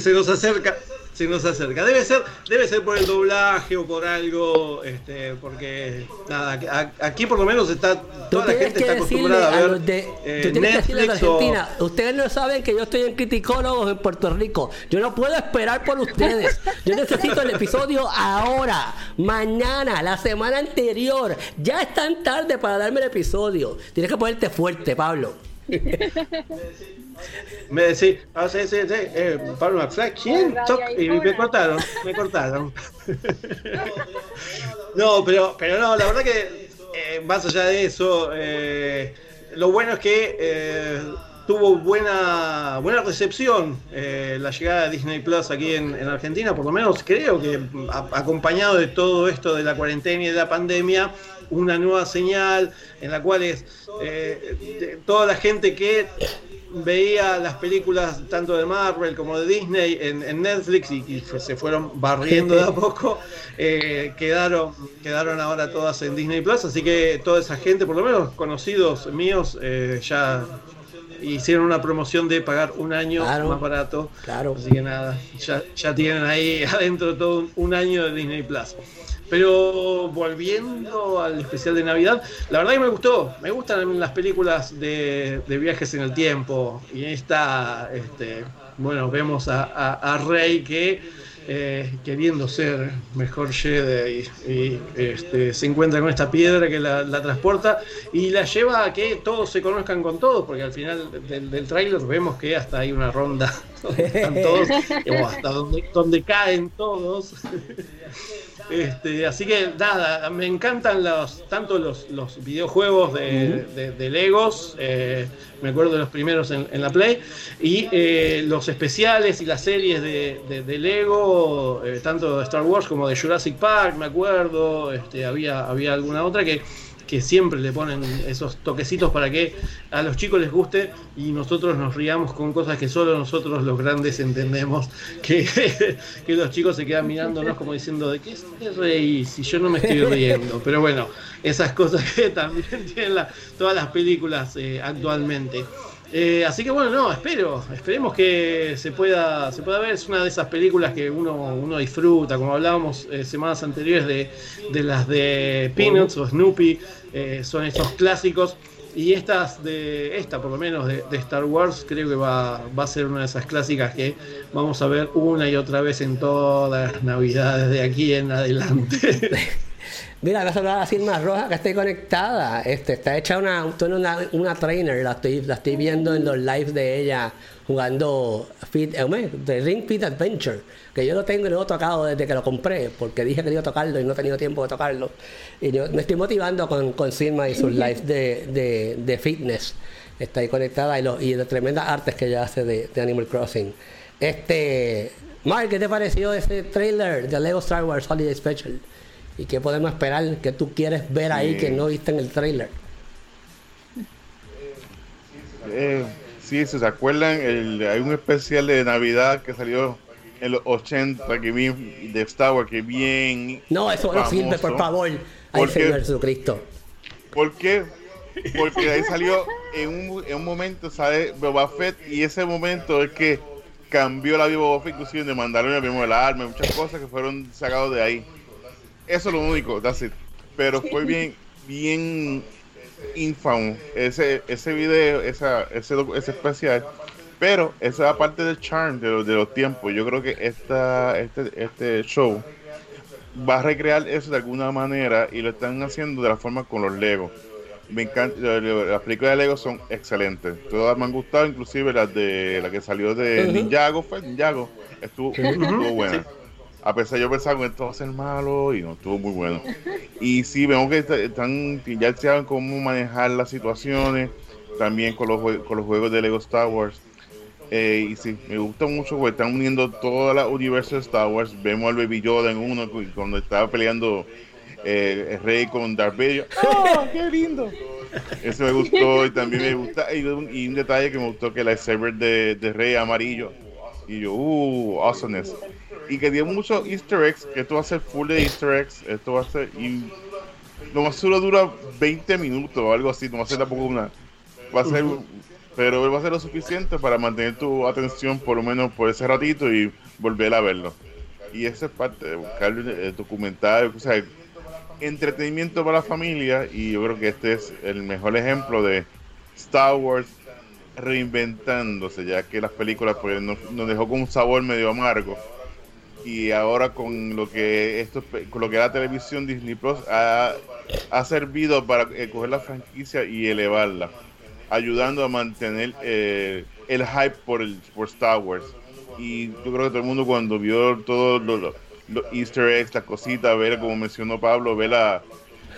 se nos acerca, se nos acerca. Debe ser, debe ser por el doblaje o por algo, este, porque nada, aquí por lo menos está toda la gente que está acostumbrada a a ver los de. eh, tú tienes que decirle a o Argentina. Ustedes no saben que yo estoy en Criticólogos en Puerto Rico. Yo no puedo esperar por ustedes. Yo necesito el episodio ahora, mañana, la semana anterior. Ya es tan tarde para darme el episodio. Tienes que ponerte fuerte, Pablo. me decís, ah, sí, sí, sí, eh, Pablo McFly, ¿quién? Y me cortaron, me cortaron. no, pero, pero no, la verdad que eh, más allá de eso, eh, lo bueno es que eh, tuvo buena, buena recepción eh, la llegada de Disney Plus aquí en, Argentina, por lo menos creo que acompañado de todo esto de la cuarentena y de la pandemia, una nueva señal en la cual es eh, toda la gente que veía las películas tanto de Marvel como de Disney en, Netflix y, se fueron barriendo de a poco, eh, quedaron, quedaron ahora todas en Disney Plus, así que toda esa gente, por lo menos conocidos míos, ya hicieron una promoción de pagar un año más barato. Claro. Así que nada, ya, tienen ahí adentro todo un año de Disney Plus. Pero volviendo al especial de Navidad, la verdad que me gustó. Me gustan las películas de, viajes en el tiempo. Y esta, este, bueno, vemos a, Rey que eh, queriendo ser mejor Jedi y, este, se encuentra con esta piedra que la, transporta y la lleva a que todos se conozcan con todos, porque al final del, del tráiler vemos que hasta hay una ronda están todos, hasta donde, donde caen todos. Este, así que nada, me encantan los, tanto los, los videojuegos de, de, Legos, eh, me acuerdo de los primeros en, la Play, y eh, los especiales y las series de, de Lego, eh, tanto de Star Wars como de Jurassic Park, me acuerdo, este, había, había alguna otra que que siempre le ponen esos toquecitos para que a los chicos les guste y nosotros nos riamos con cosas que solo nosotros los grandes entendemos, que, los chicos se quedan mirándonos como diciendo, ¿de qué se reí si yo no me estoy riendo? Pero bueno, esas cosas que también tienen todas las películas eh, actualmente. Eh, así que bueno, no, espero, esperemos que se pueda, se pueda ver. Es una de esas películas que uno, uno disfruta, como hablábamos eh, semanas anteriores de, de, las de Peanuts o Snoopy, eh, son esos clásicos. Y estas de esta por lo menos de, Star Wars creo que va, va, a ser una de esas clásicas que vamos a ver una y otra vez en todas las navidades de aquí en adelante. Mira, vas a hablar así más roja que esté conectada. Este, está hecha una, una, una trainer, la estoy, la estoy viendo en los lives de ella jugando Fit, eh, de Ring Fit Adventure, que yo lo tengo y lo he tocado desde que lo compré, porque dije que iba a tocarlo y no he tenido tiempo de tocarlo. Y yo me estoy motivando con, con Silma y sus lives de, de, de, fitness. Está ahí conectada y, lo, y de tremendas artes que ella hace de, de Animal Crossing. Este, Mark, ¿qué te pareció ese trailer de Lego Star Wars Holiday Special? ¿Y qué podemos esperar? ¿Qué tú quieres ver ahí que no viste en el trailer? Eh, sí, ¿se acuerdan? hay un especial de Navidad que salió en los 80 que bien de Star Wars que bien no eso no sirve por favor ay Señor Jesucristo ¿por qué? porque ahí salió en un, en un momento sale Boba Fett y ese momento es que cambió la vida Boba Fett inclusive de mandarle el arma muchas cosas que fueron sacados de ahí eso es lo único, that's it. Pero fue bien, bien infamo ese, ese video, esa, ese, ese especial. Pero esa es parte del charm de, los, de los tiempos. Yo creo que esta, este, este show va a recrear eso de alguna manera y lo están haciendo de la forma con los Legos. Me encanta, las películas de Lego son excelentes. Todas me han gustado, inclusive las de la que salió de Ninjago, fue Ninjago, estuvo, estuvo buena a pesar yo pensaba que esto va a ser malo y no estuvo muy bueno. Y sí, vemos que están, ya saben cómo manejar las situaciones, también con los, con los juegos de Lego Star Wars. Eh, y sí, me gusta mucho porque están uniendo todo el universo de Star Wars. Vemos al Baby Yoda en uno cuando estaba peleando eh, el Rey con Darth Vader. ¡Oh, qué lindo! Eso me gustó y también me gusta. Y un, detalle que me gustó que el lightsaber de, de Rey amarillo. Y yo, uh, awesomeness y que dio muchos easter eggs, que esto va a ser full de easter eggs, esto va a ser, y lo más solo dura 20 minutos o algo así, no va a ser tampoco una, va a ser, pero va a ser lo suficiente para mantener tu atención por lo menos por ese ratito y volver a verlo. Y esa es parte de buscar el documental, o sea, entretenimiento para la familia y yo creo que este es el mejor ejemplo de Star Wars reinventándose, ya que las películas pues, nos, nos dejó con un sabor medio amargo y ahora con lo que esto con lo que la televisión Disney Plus ha, servido para eh, coger la franquicia y elevarla ayudando a mantener eh, el hype por el por Star Wars y yo creo que todo el mundo cuando vio todos los, easter eggs las cositas ver como mencionó Pablo ver a,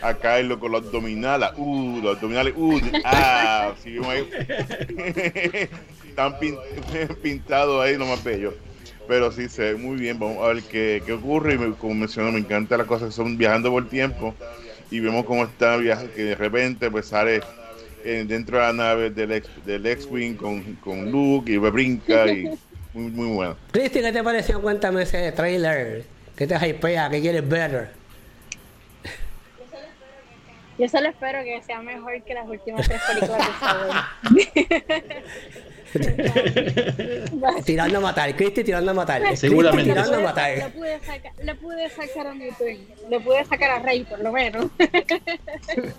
a caerlo con los abdominales, uh, los abdominales, uh, ah, vimos ahí, están pintados ahí, lo más bello. Pero sí, se ve muy bien, vamos a ver qué, qué ocurre, y como mencioné, me encanta las cosas que son viajando por tiempo, y vemos cómo está viajando, que de repente pues sale eh, dentro de la nave del X, del X-Wing con, con Luke y brinca y muy, muy bueno. Cristi, ¿qué te pareció? Cuéntame ese trailer. ¿Qué te hypea? ¿Qué quieres ver? Yo solo espero que sea mejor que las últimas tres películas de Star tirando a matar, Cristi tirando a matar. Seguramente. tirando a matar. Le pude, sacar, le pude sacar a mi twin, le pude sacar a Rey por lo menos.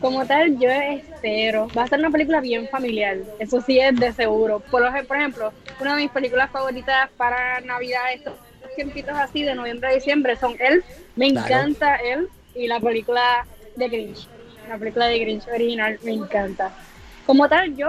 Como tal, yo espero. Va a ser una película bien familiar. Eso sí es de seguro. Por, por ejemplo, una de mis películas favoritas para Navidad, estos tiempitos así de noviembre a diciembre, son Él. Me encanta Él y la película de Grinch. La película de Grinch original me encanta. Como tal, yo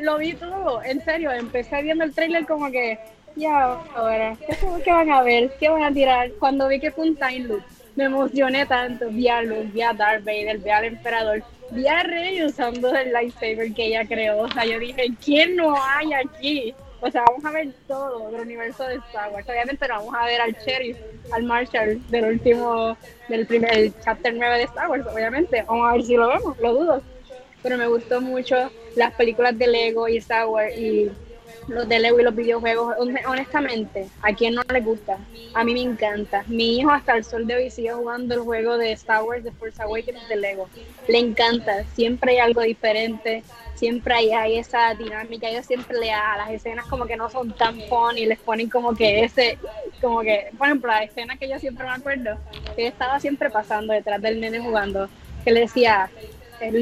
lo vi todo, en serio. Empecé viendo el trailer como que, ya, ahora, ¿qué, ¿qué van a ver? ¿Qué van a tirar? Cuando vi que fue un time loop me emocioné tanto. Vi a Luke, vi a Darth Vader, vi al Emperador, vi a Rey usando el lightsaber que ella creó. O sea, yo dije, ¿quién no hay aquí? O sea, vamos a ver todo del universo de Star Wars. Obviamente no vamos a ver al Sheriff, al Marshall del último, del primer chapter 9 de Star Wars, obviamente. Vamos a ver si lo vemos, lo dudo. Pero me gustó mucho las películas de Lego y Star Wars y los de y los videojuegos, honestamente, ¿a quién no le gusta? A mí me encanta. Mi hijo hasta el sol de hoy sigue jugando el juego de Star Wars The Force Awakens de Lego. Le encanta, siempre hay algo diferente, siempre hay, esa dinámica. Ellos siempre le a las escenas como que no son tan y les ponen como que ese, como que, por ejemplo, la escena que yo siempre me acuerdo, que estaba siempre pasando detrás del nene jugando, que le decía,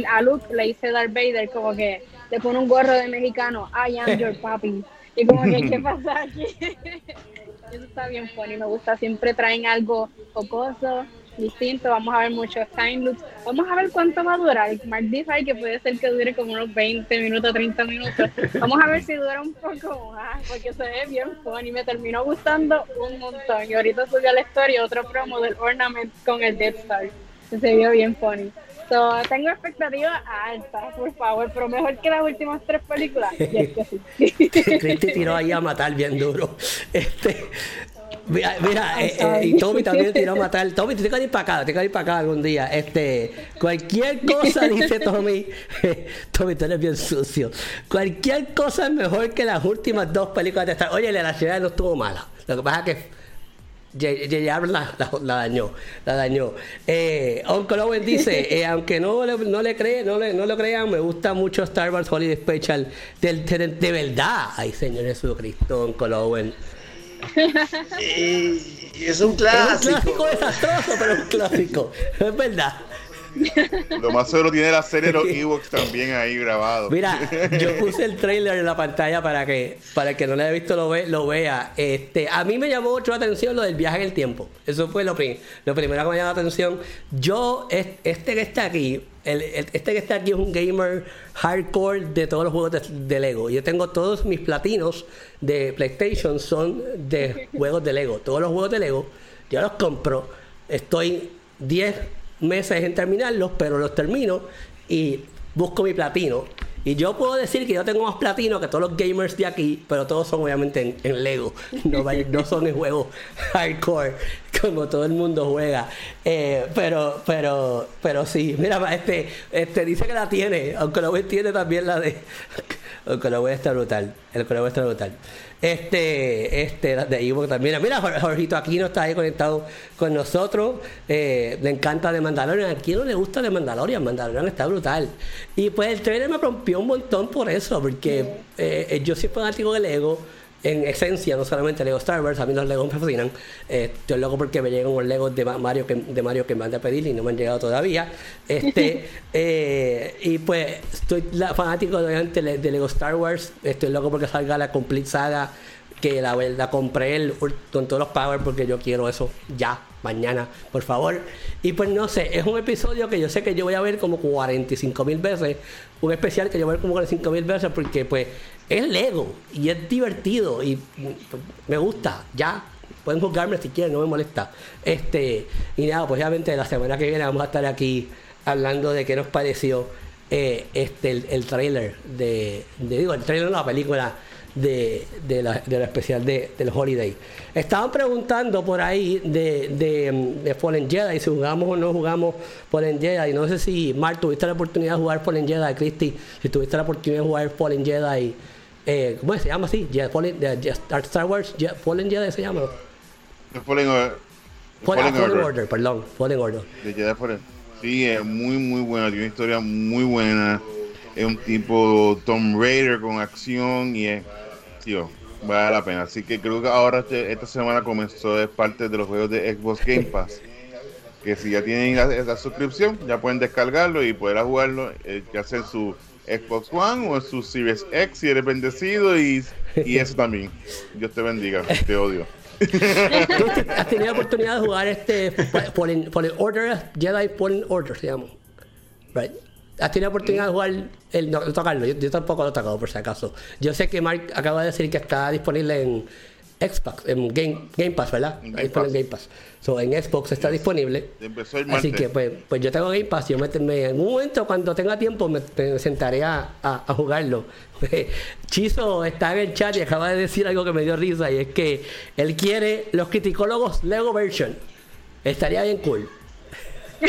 a Luke le dice Darth Vader como que le pone un gorro de mexicano, I am your papi. Y como que, ¿qué pasa aquí? Eso está bien funny, me gusta. Siempre traen algo jocoso, distinto. Vamos a ver muchos time loops. Vamos a ver cuánto va a durar. Mark dice que puede ser que dure como unos 20 minutos, 30 minutos. Vamos a ver si dura un poco más, porque se ve bien funny. Me terminó gustando un montón. Y ahorita subió a la historia otro promo del Ornament con el Death Star. Se vio bien funny. So, tengo expectativas altas, por favor, pero mejor que las últimas tres películas. Cristi tiró ahí a matar bien duro. Este, mira, mira eh, eh, y Tommy también tiró a matar. Tommy, te tengo que ir para acá, te tengo que ir para acá algún día. Este, cualquier cosa, dice Tommy. Tommy, tú eres bien sucio. Cualquier cosa es mejor que las últimas dos películas de Star Oye, la ciudad no estuvo mala. Lo que pasa es que J.J. la, la, dañó, la dañó. Eh, Uncle Owen dice, eh, aunque no le, no le cree, no le, no lo crean, me gusta mucho Star Wars Holiday Special de, de, de verdad. Ay, Señor Jesucristo, Uncle Owen. es un clásico. Es un clásico desastroso, pero un clásico. Es verdad. Lo más seguro tiene la serie de los Ewoks también ahí grabado. Mira, yo puse el trailer en la pantalla para que para el que no lo haya visto lo, ve, lo vea. Este, a mí me llamó mucho la atención lo del viaje en el tiempo. Eso fue lo, lo primero que me llamó la atención. Yo, este que está aquí, el, este que está aquí es un gamer hardcore de todos los juegos de, de, Lego. Yo tengo todos mis platinos de PlayStation son de juegos de Lego. Todos los juegos de Lego, yo los compro. Estoy 10 meses en terminarlos, pero los termino y busco mi platino. Y yo puedo decir que yo tengo más platino que todos los gamers de aquí, pero todos son obviamente en, Lego. No, no, son en juegos hardcore como todo el mundo juega. Eh, pero, pero, pero sí, mira, este, este dice que la tiene, aunque lo tiene también la de. aunque lo voy a estar brutal. El que lo voy a estar brutal. Este, este, de ahí también. Mira, Jorgito Aquino está ahí conectado con nosotros. Eh, le encanta de Mandalorian. ¿A quién no le gusta de Mandalorian? Mandalorian está brutal. Y pues el trailer me rompió un montón por eso, porque eh, eh, yo soy fanático de Lego en esencia, no solamente Lego Star Wars, a mí los Legos me fascinan. Eh, estoy loco porque me llegan los Legos de Mario que, de Mario que me han de pedir y no me han llegado todavía. Este, eh, y pues estoy fanático de, de, Lego Star Wars. Estoy loco porque salga la Complete Saga, que la, la compré el, con todos los Power porque yo quiero eso ya, mañana, por favor. Y pues no sé, es un episodio que yo sé que yo voy a ver como 45 mil veces. Un especial que yo voy a ver como 45 mil veces porque pues es Lego y es divertido y me gusta, ya, pueden juzgarme si quieren, no me molesta. Este, y nada, pues obviamente la semana que viene vamos a estar aquí hablando de qué nos pareció eh, este el, el trailer de, digo, el trailer de la película de, de, la, de la especial de, del Holiday. Estaban preguntando por ahí de, de, Fallen Jedi, si jugamos o no jugamos Fallen Jedi. No sé si, Mark, tuviste la oportunidad de jugar Fallen Jedi, Christy, si tuviste la oportunidad de jugar Fallen Jedi, eh, ¿cómo se llama así? Je- Fallen, de- Je- Star Wars, Je- Fallen Jedi se llama. Fallen, Or- Fallen, Fallen Fallen Order. Order, perdón, Fallen Order. de Jedi Fallen. Sí, es muy, muy buena. Tiene una historia muy buena. Es un tipo Tomb Raider con acción y es, tío, vale la pena. Así que creo que ahora este- esta semana comenzó es parte de los juegos de Xbox Game Pass. Que si ya tienen la, la suscripción, ya pueden descargarlo y poder jugarlo, eh, ya sea en su Xbox One o en su Series X si eres bendecido y, y eso también. Dios te bendiga, te odio. ¿Has tenido la oportunidad de jugar este Fallen, Fallen Order? Jedi Fallen Order se llama. Right. ¿Has tenido la oportunidad de jugar el no, no tocarlo? Yo, yo tampoco lo he tocado por si acaso. Yo sé que Mark acaba de decir que está disponible en Xbox, en Game, Game Pass, ¿verdad? En Está Game Pass. Game Pass. So, en Xbox está disponible. Empezó el Así que pues, pues yo tengo Game Pass, yo me, me- en un momento cuando tenga tiempo me, me sentaré a, a- a jugarlo. Chizo está en el chat y acaba de decir algo que me dio risa y es que él quiere los criticólogos Lego version. Estaría bien cool.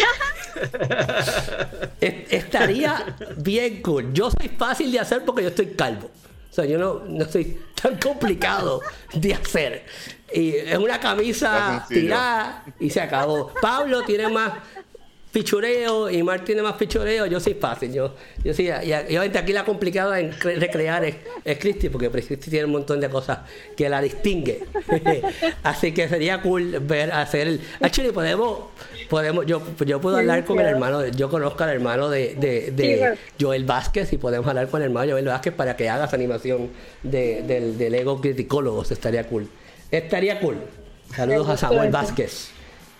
Es- Estaría bien cool. Yo soy fácil de hacer porque yo estoy calvo. Sea, yo no, no soy tan complicado de hacer. Y es una camisa tirada y se acabó. Pablo tiene más pichureo y Mark tiene más pichureo. Yo soy fácil. Yo, yo sí, y, y obviamente aquí la complicada en cre- recrear es, es Christy, porque pues, Christy tiene un montón de cosas que la distingue. Así que sería cool ver hacer el. Actually, podemos. Podemos, yo, yo puedo hablar con el hermano, de- yo conozco al hermano de, de, de. Joel Vázquez y podemos hablar con el hermano Joel Vázquez para que haga esa animación de, del, del Ego Criticólogos, estaría cool. Estaría cool. Saludos a Samuel Vázquez,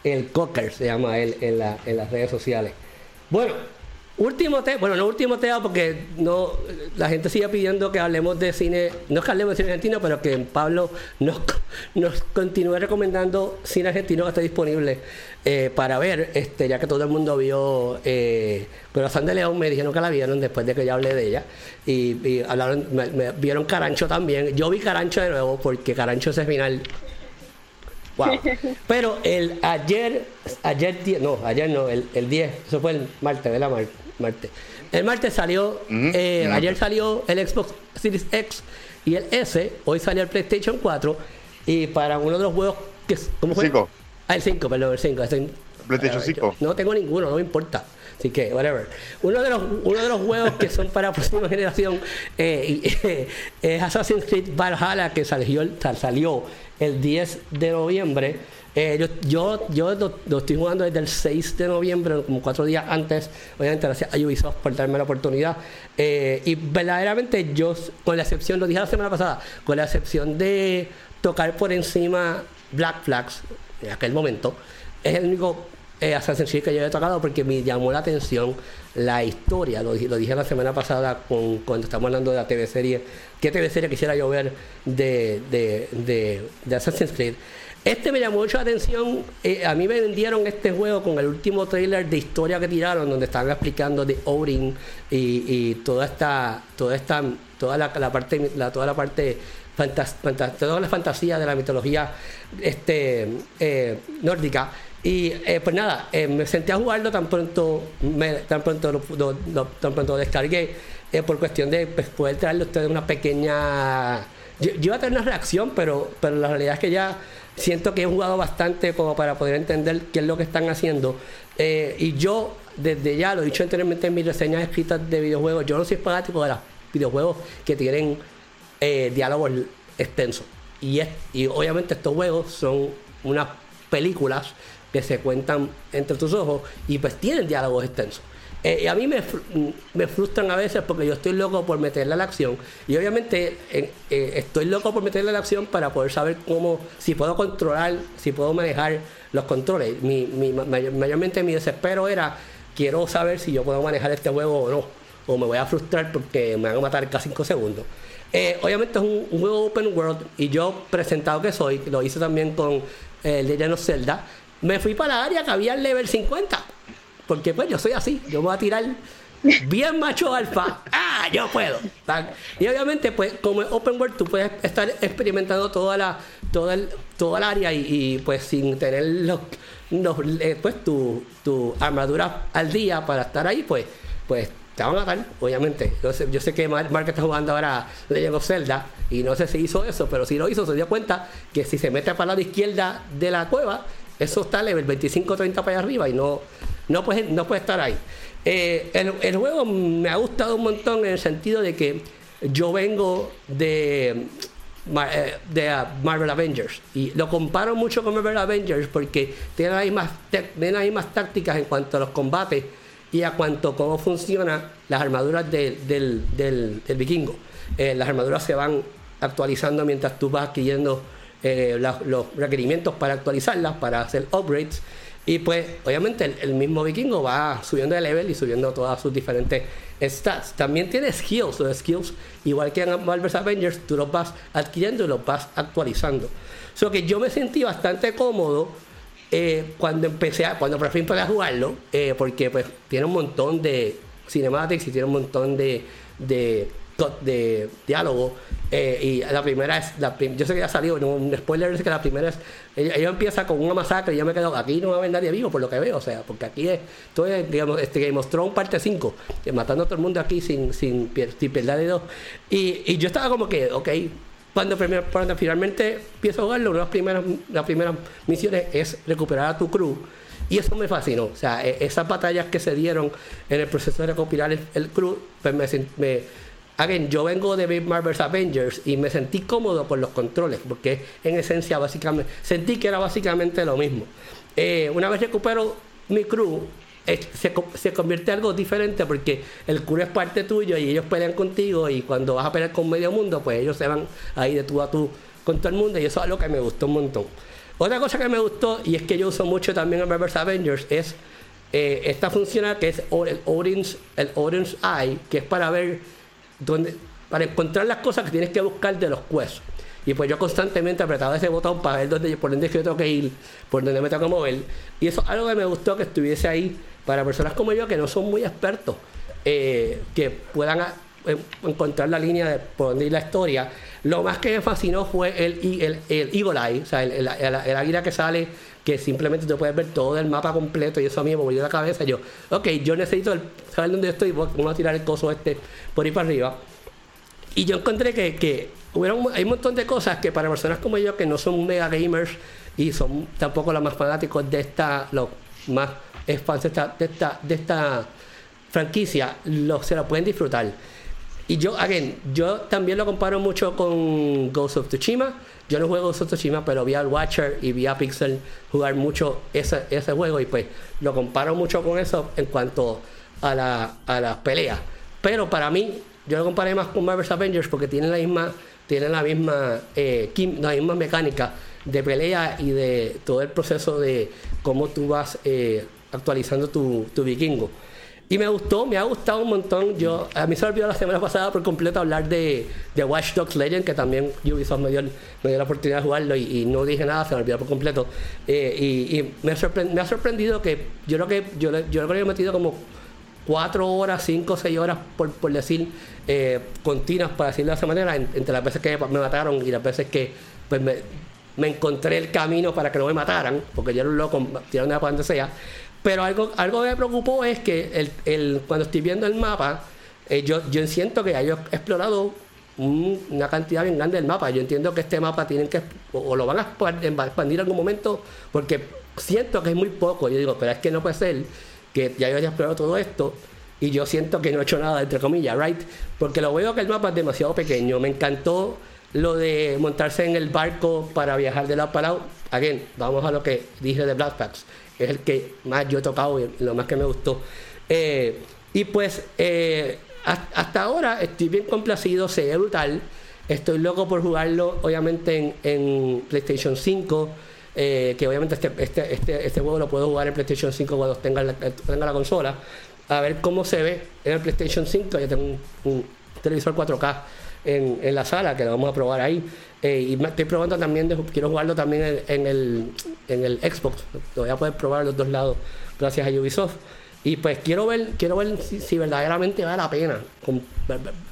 el Cocker se llama él en, la- en las redes sociales. Bueno, último tema, bueno, no último tema porque no la gente sigue pidiendo que hablemos de cine, no es que hablemos de cine argentino, pero que Pablo nos, nos continúe recomendando cine argentino que esté disponible eh, para ver, este ya que todo el mundo vio eh, Corazón de León, me dijeron que la vieron después de que yo hablé de ella y, hablaron, me, me vieron Carancho también. Yo vi Carancho de nuevo porque Carancho ese final Wow. Pero el ayer, ayer, die- no, ayer no, el, el 10, eso fue el martes, ¿verdad? Mar- martes. El martes salió, eh, ayer salió el Xbox Series X y el S, hoy salió el PlayStation 4 y para uno de los juegos que... ¿Cómo fue? Cinco. Ah, el 5, perdón, el 5. PlayStation 5. No tengo ninguno, no me importa. Así que, whatever. Uno de los, uno de los juegos que son para próxima generación eh, y, eh, es Assassin's Creed Valhalla, que salió, salió el 10 de noviembre. Eh, yo yo, yo lo, lo estoy jugando desde el 6 de noviembre, como cuatro días antes. Obviamente, gracias a Ubisoft por darme la oportunidad. Eh, y verdaderamente, yo, con la excepción, lo dije la semana pasada, con la excepción de tocar por encima Black Flags en aquel momento, es el único eh, Assassin's Creed que yo he tocado porque me llamó la atención la historia. Lo, dije- la semana pasada cuando estamos hablando de la TV serie. ¿Qué TV serie quisiera yo ver de, de, de, de Assassin's Creed? Este me llamó mucho la atención. eh, a mí me vendieron este juego con el último trailer de historia que tiraron, donde estaban explicando de Odin y, toda esta, toda esta, toda la, parte, toda la parte fantas- toda la fantasía de la mitología este, eh, nórdica. Y eh, pues nada, eh, me senté a jugarlo tan pronto, me- tan pronto lo, lo- tan pronto descargué, eh, por cuestión de pues, poder traerle a ustedes una pequeña. Yo, iba a tener una reacción, pero, pero la realidad es que ya siento que he jugado bastante como para poder entender qué es lo que están haciendo. Y yo, desde ya, lo he dicho anteriormente en mis reseñas escritas de videojuegos, yo no soy fanático de los videojuegos que tienen diálogos extensos. Y, es, y obviamente estos juegos son unas películas que se cuentan entre tus ojos y pues tienen diálogos extensos. Eh, y a mí me, me frustran a veces porque yo estoy loco por meterle a la acción y obviamente eh, eh, estoy loco por meterle a la acción para poder saber cómo, si puedo controlar, si puedo manejar los controles. Mi, mi- ma- mayor- mayormente mi desespero era, quiero saber si yo puedo manejar este juego o no. o me voy a frustrar porque me van a matar cada 5 segundos. Eh, obviamente es un, juego open world y yo, presentado que soy, lo hice también con el Legend of Zelda, me fui para la área que había el level 50. Porque pues yo soy así, yo voy a tirar bien macho alfa. Ah, yo puedo. Y obviamente, pues, como open world, tú puedes estar experimentando toda la, toda el, toda el área y, pues sin tener los, eh, pues tu, tu armadura al día para estar ahí, pues, pues te van a matar, obviamente. Yo sé, yo sé que Mark, está jugando ahora Legend of Zelda y no sé si hizo eso, pero si lo hizo, se dio cuenta que si se mete para la izquierda de la cueva, eso está level 25-30 para allá arriba y no, no, puede, no puede estar ahí. Eh, el, juego me ha gustado un montón en el sentido de que yo vengo de, eh, de uh, Marvel Avengers y lo comparo mucho con Marvel Avengers porque tiene las mismas, tiene las mismas tácticas en cuanto a los combates y a cuanto cómo funcionan las armaduras del, del, vikingo. Eh, las armaduras se van actualizando mientras tú vas adquiriendo eh, los requerimientos para actualizarlas, para hacer upgrades. Y pues, obviamente, el, mismo vikingo va subiendo de level y subiendo todas sus diferentes stats. También tiene skills, los skills, igual que en Marvel's Avengers, tú los vas adquiriendo y los vas actualizando. So que yo me sentí bastante cómodo eh, cuando empecé a, cuando por fin empecé a jugarlo, eh, porque pues tiene un montón de cinematics y tiene un montón de, de diálogo. Eh, y la primera es, la yo sé que ya salió, un spoiler es que la primera es, ella, empieza con una masacre y yo me quedo, aquí no va a haber nadie vivo por lo que veo, o sea, porque aquí es, todo es, digamos, este Game of Thrones parte 5, matando a todo el mundo aquí sin, sin, sin perder de dos. Y, y yo estaba como que, ok, cuando, cuando finalmente empiezo a jugarlo, una de las primeras, las primeras misiones es recuperar a tu crew. Y eso me fascinó. O sea, e, esas batallas que se dieron en el proceso de recopilar el, crew, pues me, me Again, yo vengo de Marvel's Avengers y me sentí cómodo con los controles, porque en esencia, básicamente, sentí que era básicamente lo mismo. Eh, una vez recupero mi crew, se, convierte en algo diferente porque el culo es parte tuyo y ellos pelean contigo y cuando vas a pelear con medio mundo, pues ellos se van ahí de tú a tú con todo el mundo y eso es algo que me gustó un montón. Otra cosa que me gustó y es que yo uso mucho también en Marvel's Avengers es eh, esta función que es el Odin's, el Odin's Eye, que es para ver dónde, para encontrar las cosas que tienes que buscar de los huesos. Y pues yo constantemente apretaba ese botón para ver dónde, por dónde yo tengo que ir, por dónde me tengo que mover. Y eso es algo que me gustó que estuviese ahí para personas como yo que no son muy expertos, eh, que puedan eh, encontrar la línea de por dónde ir la historia. Lo más que me fascinó fue el, el, el Eagle Eye, o sea, el, el, águila que sale, que simplemente tú puedes ver todo el mapa completo y eso a mí me volvió la cabeza. Yo, ok, yo necesito saber dónde estoy, vamos a tirar el coso este por ahí para arriba. Y yo encontré que, que hay un montón de cosas que para personas como yo que no son mega gamers y son tampoco los más fanáticos de esta, los más fans de esta, de esta, de esta franquicia, lo, se la pueden disfrutar. Y yo, again, yo también lo comparo mucho con Ghost of Tsushima. Yo no juego Tsushima, pero vi al Watcher y vi a Pixel jugar mucho ese, ese juego y pues lo comparo mucho con eso en cuanto a la, a las peleas. Pero para mí, yo lo comparé más con Marvel's Avengers porque tienen la misma tienen la misma, eh, la misma mecánica de pelea y de todo el proceso de cómo tú vas eh, actualizando tu, tu, vikingo. Y me gustó, me ha gustado un montón. Yo, a mí se me olvidó la semana pasada por completo hablar de, de Watch Dogs Legend, que también Ubisoft me dio, me dio la oportunidad de jugarlo y, no dije nada, se me olvidó por completo. Eh, y, me, ha sorprendido que yo creo que yo, yo creo que he metido como cuatro horas, cinco o seis horas, por, decir, eh, continuas, para decirlo de esa manera, entre las veces que me mataron y las veces que pues, me, encontré el camino para que no me mataran, porque yo era un loco, tiraron de donde sea. Pero algo, algo que me preocupó es que el, el, cuando estoy viendo el mapa, eh, yo, yo siento que hay explorado una cantidad bien grande del mapa. Yo entiendo que este mapa tienen que, o, lo van a expandir en algún momento, porque siento que es muy poco. Yo digo, pero es que no puede ser que ya yo haya explorado todo esto y yo siento que no he hecho nada, entre comillas, ¿right? Porque lo veo que el mapa es demasiado pequeño. Me encantó lo de montarse en el barco para viajar de lado para lado. Again, vamos a lo que dije de Black Packs. Es el que más yo he tocado y lo más que me gustó. Eh, y pues eh, hasta ahora estoy bien complacido, se ve brutal. Estoy loco por jugarlo, obviamente, en, PlayStation 5 eh, que obviamente este, este, este, este, juego lo puedo jugar en PlayStation 5 cuando tenga la, tenga la consola. a ver cómo se ve en el PlayStation 5. Yo tengo un, televisor 4K en, la sala que lo vamos a probar ahí. Eh, y estoy probando también, de, quiero jugarlo también en, el, en el Xbox. Lo voy a poder probar los dos lados gracias a Ubisoft. Y pues quiero ver, quiero ver si, verdaderamente vale la pena.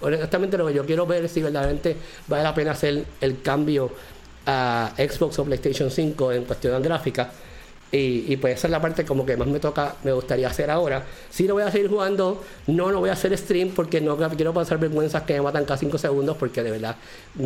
honestamente lo que yo quiero ver es si verdaderamente vale la pena hacer el cambio a Xbox o PlayStation 5 en cuestión de gráfica. Y, pues esa es la parte como que más me toca, me gustaría hacer ahora. Si lo voy a seguir jugando, no lo voy a hacer stream porque no quiero pasar vergüenzas que me matan cada 5 segundos porque de verdad,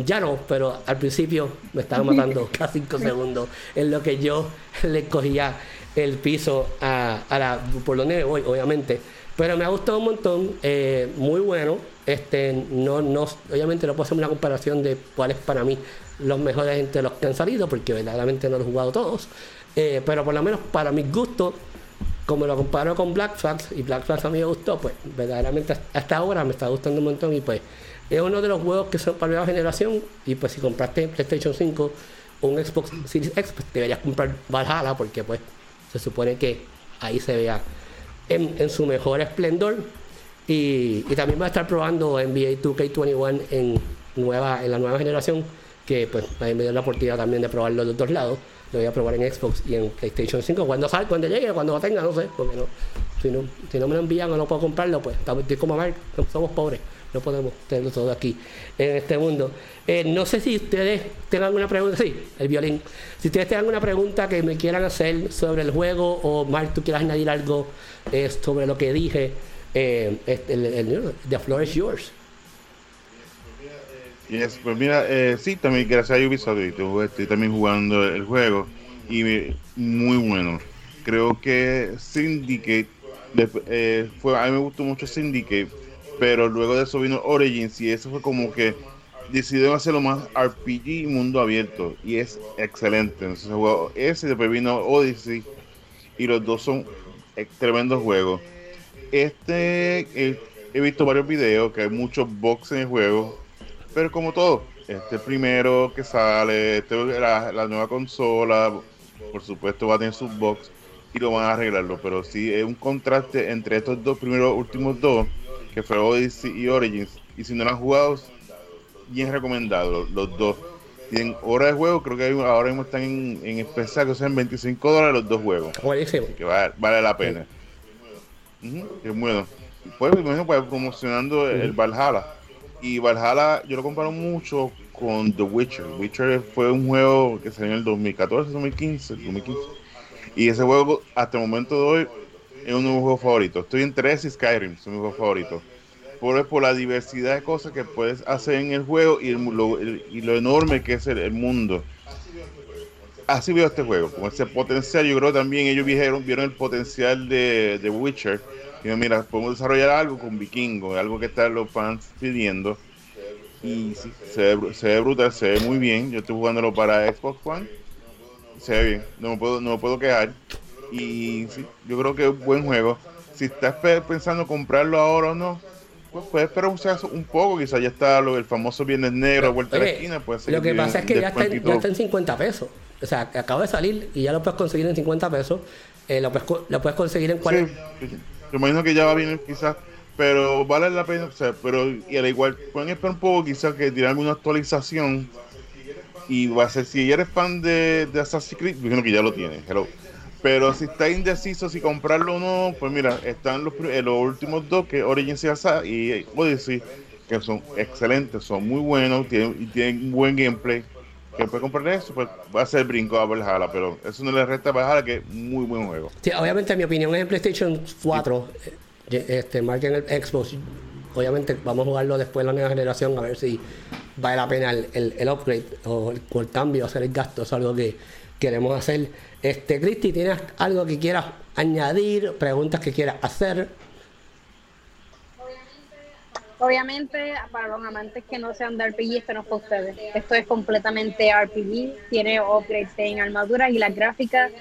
ya no, pero al principio me estaban matando cada 5 segundos en lo que yo le cogía el piso a, la, por donde me voy, obviamente. Pero me ha gustado un montón, eh, muy bueno. Este, no, no, obviamente no puedo hacer una comparación de cuáles para mí los mejores entre los que han salido, porque verdaderamente no los he jugado todos. Eh, pero por lo menos para mi gusto, como lo comparo con Black Flags, y Black Flags a mí me gustó, pues verdaderamente hasta ahora me está gustando un montón y pues es uno de los juegos que son para nueva generación y pues si compraste PlayStation 5 o un Xbox Series X, pues deberías comprar Valhalla porque pues se supone que ahí se vea en, su mejor esplendor. Y, también va a estar probando NBA 2K21 en, nueva, en la nueva generación, que pues me dio la oportunidad también de probarlo de los dos lados. Lo voy a probar en Xbox y en PlayStation 5 cuando salga, cuando llegue, cuando lo tenga, no sé, porque no, si no, si no me lo envían o no puedo comprarlo, pues estoy como Mark, somos pobres no podemos tenerlo todo aquí en este mundo. Eh, no sé si ustedes tengan alguna pregunta, sí, el violín. Si ustedes tengan alguna pregunta que me quieran hacer sobre el juego o Mark, tú quieras añadir algo eh, sobre lo que dije, eh, este, el, the floor is yours. Pues mira, eh, sí, también gracias a Ubisoft estoy también jugando el juego y muy bueno. Creo que Syndicate, fue, a mí me gustó mucho Syndicate pero luego de eso vino Origins y eso fue como que decidieron hacerlo más RPG y mundo abierto y es excelente. Entonces, ese después vino Odyssey y los dos son tremendos juegos. Este he visto varios videos que hay muchos box en el juego, pero como todo, este primero que sale, este, la, la nueva consola, por supuesto va a tener sus box y lo van a arreglarlo, pero sí es un contraste entre estos dos primeros últimos dos que fue Odyssey y Origins. Y si no lo han jugado, bien recomendado los, dos. Tienen hora de juego, creo que ahora mismo están en, en especial, que sean 25 dólares los dos juegos. Que vale, la pena. es bueno. Pues, pues, promocionando el Valhalla. Y Valhalla yo lo comparo mucho con The Witcher. Witcher fue un juego que salió en el 2014, 2015, 2015. Y ese juego, hasta el momento de hoy, es uno de mis juegos favoritos. Estoy en tres y Skyrim, son mis juegos favoritos. Por, por la diversidad de cosas que puedes hacer en el juego y, lo, y lo enorme que es el, mundo. Así veo este juego, con ese potencial. Yo creo también ellos vieron, vieron el potencial de, de Witcher. Y mira, podemos desarrollar algo con Vikingo, algo que están los fans pidiendo. Y sí, se ve, se ve brutal, se ve muy bien. Yo estoy jugándolo para Xbox One. Se ve bien, no me puedo, no me puedo quejar. Y sí, yo creo que es un buen juego. Si estás pensando comprarlo ahora o no, pues puedes esperar un, poco. Quizás ya está lo, el famoso Viernes Negro a vuelta de la esquina. Pues, lo que pasa es que ya está, en 50 pesos. O sea, acaba de salir y ya lo puedes conseguir en 50 pesos. Eh, lo, puedes, lo, puedes, conseguir en 40. Sí, me imagino que ya va bien quizás. Pero vale la pena. O sea, pero y al igual, pueden esperar un poco quizás que tiene alguna actualización. Y va a ser, si eres fan de, de Assassin's Creed, imagino que ya lo tienes. Hello. Pero si está indeciso si comprarlo o no, pues mira, están los, eh, los últimos dos, que Origins y Odyssey, que son excelentes, son muy buenos tienen, y tienen buen gameplay. Que puede comprar eso, pues va a ser brinco a Valhalla, pero eso no le resta a Valhalla, que es muy buen juego. Sí, obviamente, mi opinión es en PlayStation 4, eh, este, marquen el Xbox. Obviamente, vamos a jugarlo después de la nueva generación, a ver si vale la pena el, el, upgrade o el, o el cambio, hacer el gasto. Es algo que queremos hacer. Este, Cristi, ¿tienes algo que quieras añadir? ¿Preguntas que quieras hacer? Obviamente, para los amantes que no sean de RPG, esto no es para ustedes. Esto es completamente RPG, tiene upgrades en armaduras y las gráficas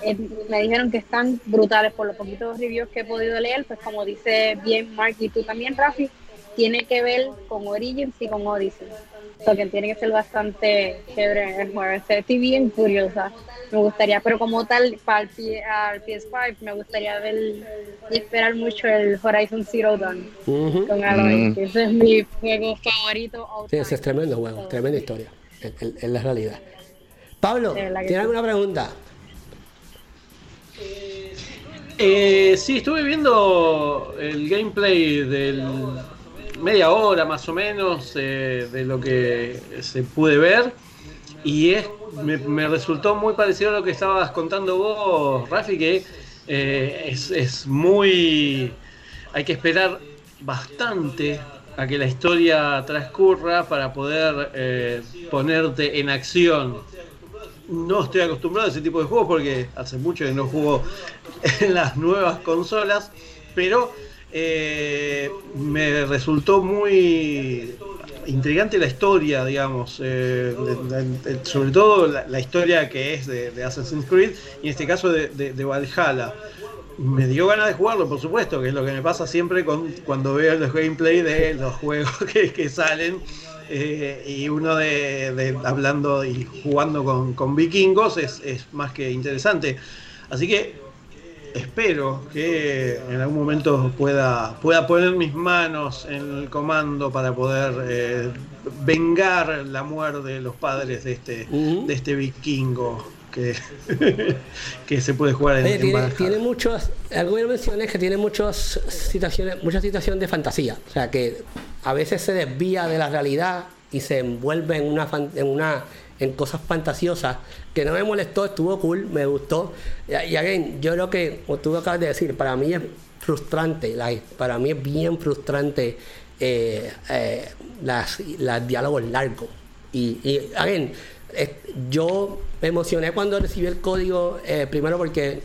eh, me dijeron que están brutales por los poquitos reviews que he podido leer. Pues, como dice bien Mark y tú también, Rafi, tiene que ver con Origins y con Odyssey. O que tiene que ser bastante chévere el juego. Estoy bien curiosa. Me gustaría, pero como tal, para el, PS5, me gustaría ver y esperar mucho el Horizon Zero Dawn con Aloy. Mm. Ese es mi juego favorito. Sí, ese es tremendo juego, tremenda historia. Es la realidad. Pablo, ¿tienes alguna pregunta? Eh, sí, estuve viendo el gameplay del media hora más o menos eh, de lo que se pude ver y es, me, resultó muy parecido a lo que estabas contando vos, Rafi, que eh, es, es, muy... hay que esperar bastante a que la historia transcurra para poder eh, ponerte en acción. No estoy acostumbrado a ese tipo de juegos porque hace mucho que no juego en las nuevas consolas, pero eh, me resultó muy intrigante la historia, digamos, eh, sobre todo la, historia que es de, Assassin's Creed y en este caso de, Valhalla me dio ganas de jugarlo, por supuesto, que es lo que me pasa siempre con, cuando veo los gameplay de los juegos que, salen. Eh, y uno de, hablando y jugando con, vikingos es, más que interesante. Así que espero que en algún momento pueda, pueda poner mis manos en el comando para poder eh, vengar la muerte de los padres de este, de este vikingo que, que se puede jugar en, tiene, tiene muchos, algo que mencioné es que tiene muchas situaciones, muchas situaciones de fantasía, o sea que a veces se desvía de la realidad y se envuelve en una en una en cosas fantasiosas que no me molestó, estuvo cool, me gustó. Y, again, yo creo que, tú acabas de decir, para mí es frustrante, para mí es bien frustrante eh, eh, las, las diálogos largos. Y, y again, yo me emocioné cuando recibí el código, eh, primero porque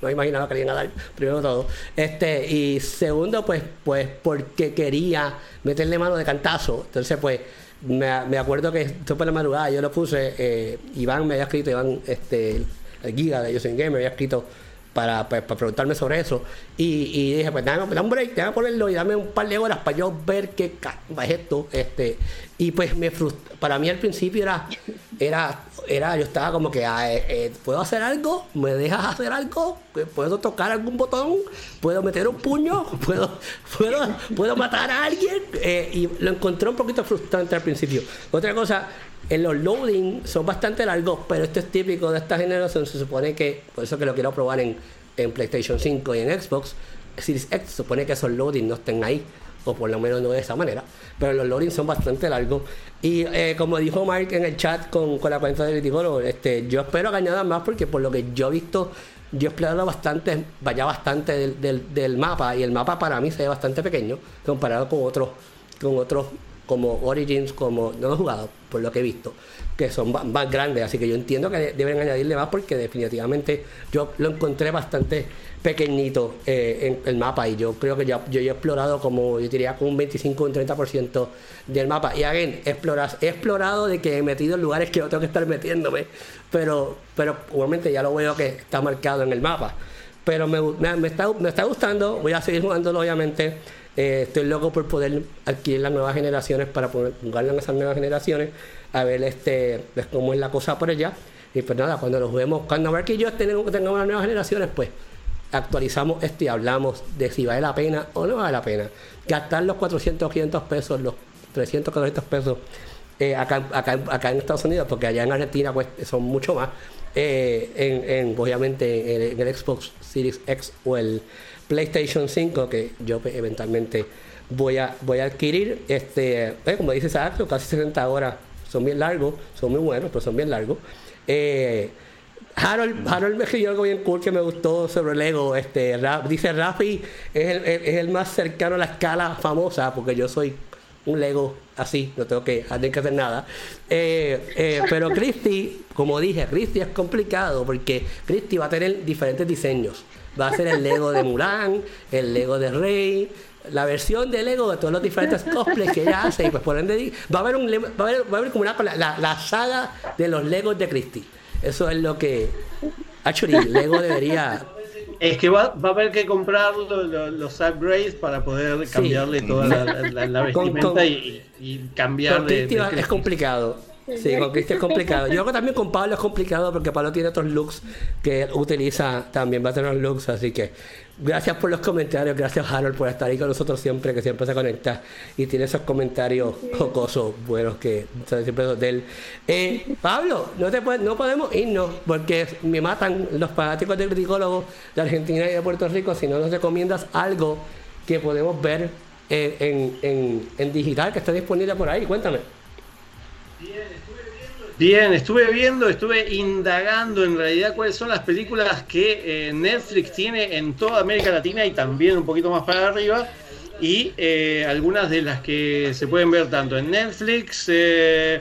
no imaginaba que le iban a dar, primero todo. Este, y segundo, pues, pues porque quería meterle mano de cantazo. Entonces, pues, me, acuerdo que esto por la madrugada yo lo puse, eh, Iván me había escrito, Iván, este, el Giga de Yo Game me había escrito para, para, preguntarme sobre eso. Y, dije, pues dame, un break, déjame ponerlo y dame un par de horas para yo ver qué es esto. Este, y pues me para mí al principio era, era, era, yo estaba como que, ah, eh, eh, ¿puedo hacer algo? ¿Me dejas hacer algo? ¿Puedo tocar algún botón? ¿Puedo meter un puño? ¿Puedo, puedo, ¿puedo matar a alguien? Eh, y lo encontré un poquito frustrante al principio. Otra cosa, en los loading son bastante largos, pero esto es típico de esta generación. Se supone que, por eso que lo quiero probar en, en PlayStation 5 y en Xbox Series X, se supone que esos loading no estén ahí, o por lo menos no de esa manera. Pero los loading son bastante largos. Y eh, como dijo Mark en el chat con, con la cuenta de Viticoro, este, yo espero que añadan más porque por lo que yo he visto, yo he explorado bastante, vaya bastante del, del, del, mapa y el mapa para mí se ve bastante pequeño comparado con otros con otros como Origins, como no he jugado, por lo que he visto, que son más grandes, así que yo entiendo que deben añadirle más porque definitivamente yo lo encontré bastante pequeñito eh, en el mapa. Y yo creo que ya, yo, he explorado como yo diría como un 25 o un 30% del mapa. Y again, exploras, he explorado de que he metido en lugares que no tengo que estar metiéndome pero pero igualmente ya lo veo que está marcado en el mapa. Pero me, me, está, me está gustando voy a seguir jugándolo obviamente eh, estoy loco por poder adquirir las nuevas generaciones para poder jugarlo en esas nuevas generaciones, a ver este cómo es la cosa por allá. Y pues nada, cuando lo juguemos, cuando ver que yo tengamos, tengamos las nuevas generaciones, pues actualizamos esto y hablamos de si vale la pena o no vale la pena. Gastar los 400 500 pesos, los 300 400 pesos eh, acá, acá, en Estados Unidos, porque allá en Argentina pues son mucho más, eh, en, obviamente en el Xbox Series X o el PlayStation 5 que yo eventualmente voy a voy a adquirir. Este, eh, como dice Saxo, casi 60 horas son bien largos, son muy buenos, pero son bien largos. Eh, Harold, Harold me escribió algo bien cool que me gustó sobre Lego. Este, dice Rafi es el, es el más cercano a la escala famosa, porque yo soy un Lego así, no tengo que, que hacer nada. Eh, pero Christy, como dije, Christy es complicado porque Christy va a tener diferentes diseños. Va a ser el Lego de Mulan, el Lego de Rey, la versión de Lego de todos los diferentes cosplays que ella hace. Y pues por ende, va a haber, un, va a haber, va a haber como una, la, la saga de los Legos de Christie. Eso es lo que. Actually, Lego debería Es que va, va a haber que comprar lo- lo- los upgrades para poder Sí. cambiarle toda la, la- la Con- vestimenta con- y, y cambiar Con de, de es complicado. Sí, con Cristi es complicado. Yo creo que también con Pablo es complicado porque Pablo tiene otros looks que él utiliza también, va a tener looks, así que gracias por los comentarios, gracias Harold por estar ahí con nosotros siempre, que siempre se conecta y tiene esos comentarios jocosos, buenos que son siempre de él. Eh, Pablo, no te puedes- no podemos irnos porque me matan los fanáticos de criticólogos de Argentina y de Puerto Rico si no nos recomiendas algo que podemos ver en, en- en- en digital que está disponible por ahí. Cuéntame. Bien, estuve viendo, estuve indagando en realidad cuáles son las películas que eh, Netflix tiene en toda América Latina y también un poquito más para arriba. Y eh, algunas de las que se pueden ver tanto en Netflix, eh,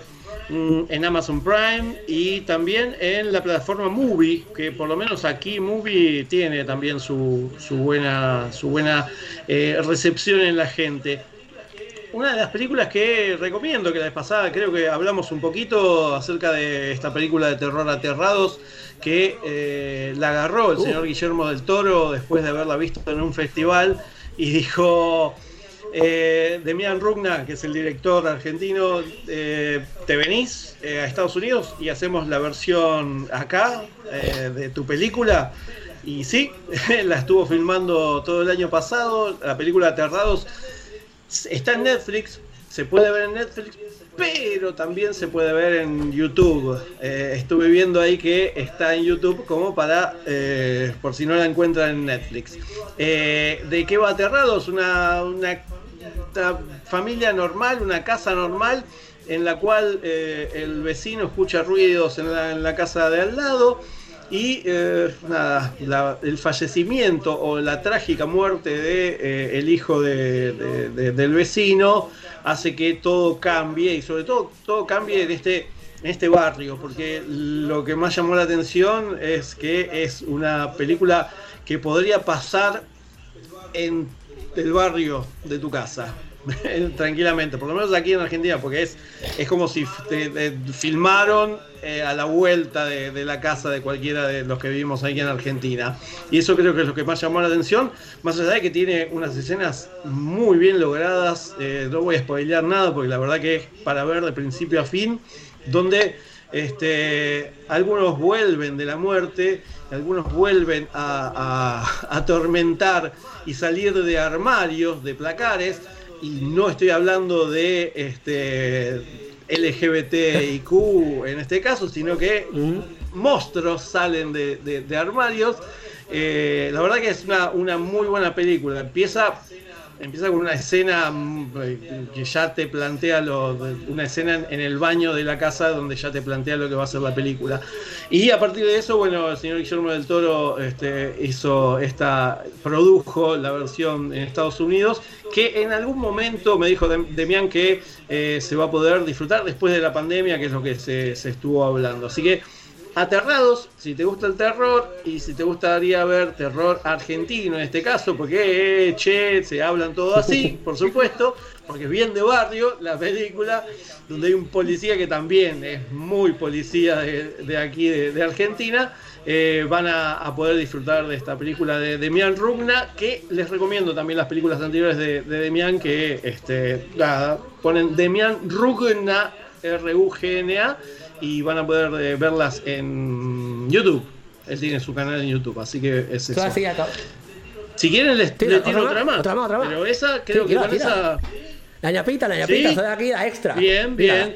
mm, en Amazon Prime y también en la plataforma Movie, que por lo menos aquí Movie tiene también su, su buena, su buena eh, recepción en la gente. Una de las películas que recomiendo, que la vez pasada creo que hablamos un poquito acerca de esta película de terror Aterrados, que eh, la agarró el Uh. señor Guillermo del Toro después de haberla visto en un festival y dijo, eh, Demian Rugna, que es el director argentino, eh, ¿te venís eh, a Estados Unidos y hacemos la versión acá eh, de tu película? Y sí, la estuvo filmando todo el año pasado, la película Aterrados Está en Netflix, se puede ver en Netflix, pero también se puede ver en YouTube. Eh, estuve viendo ahí que está en YouTube como para, eh, por si no la encuentran en Netflix. Eh, ¿De qué va Aterrados? Una, una, una familia normal, una casa normal en la cual eh, el vecino escucha ruidos en la, en la casa de al lado y eh, nada, la- el fallecimiento o la trágica muerte de eh, el hijo de- de- de- del vecino hace que todo cambie y sobre todo todo cambie en este en este barrio porque lo que más llamó la atención es que es una película que podría pasar en el barrio de tu casa tranquilamente, por lo menos aquí en Argentina, porque es, es como si te- te filmaron eh, a la vuelta de, la casa de cualquiera de los que vivimos aquí en Argentina. Y eso creo que es lo que más llamó la atención, más allá de que tiene unas escenas muy bien logradas, eh, no voy a spoilear nada, porque la verdad que es para ver de principio a fin, donde este, algunos vuelven de la muerte, algunos vuelven a atormentar y salir de armarios, de placares, y no estoy hablando de este, LGBTIQ en este caso, sino que monstruos salen de, de- de armarios. Eh, la verdad que es una, una muy buena película. Empieza, empieza con una escena mm, que ya te plantea lo, una escena en- el baño de la casa donde ya te plantea lo que va a ser la película. Y a partir de eso, bueno, el señor Guillermo del Toro este, hizo esta, produjo la versión en Estados Unidos, que en algún momento me dijo Dem- Demian que eh, se va a poder disfrutar después de la pandemia, que es lo que se, se estuvo hablando. Así que Aterrados, si te gusta el terror y si te gustaría ver terror argentino en este caso, porque eh, che, se hablan todo así, por supuesto, porque es bien de barrio la película, donde hay un policía que también es muy policía de, de aquí de, de Argentina, eh, van a, a poder disfrutar de esta película de Demian Rugna, que les recomiendo también las películas anteriores de, de Demian, que este, nada, ponen Demian Rugna, R-U-G-N-A, y van a poder eh, verlas en YouTube. Él tiene su canal en YouTube, así que es eso. Así. Si quieren les, Tira, les tiro otra más, otra más, otra más. Pero esa creo que tira, con tira. esa. La ñapita, la ñapita, ¿Sí? soy aquí la extra. Bien, bien.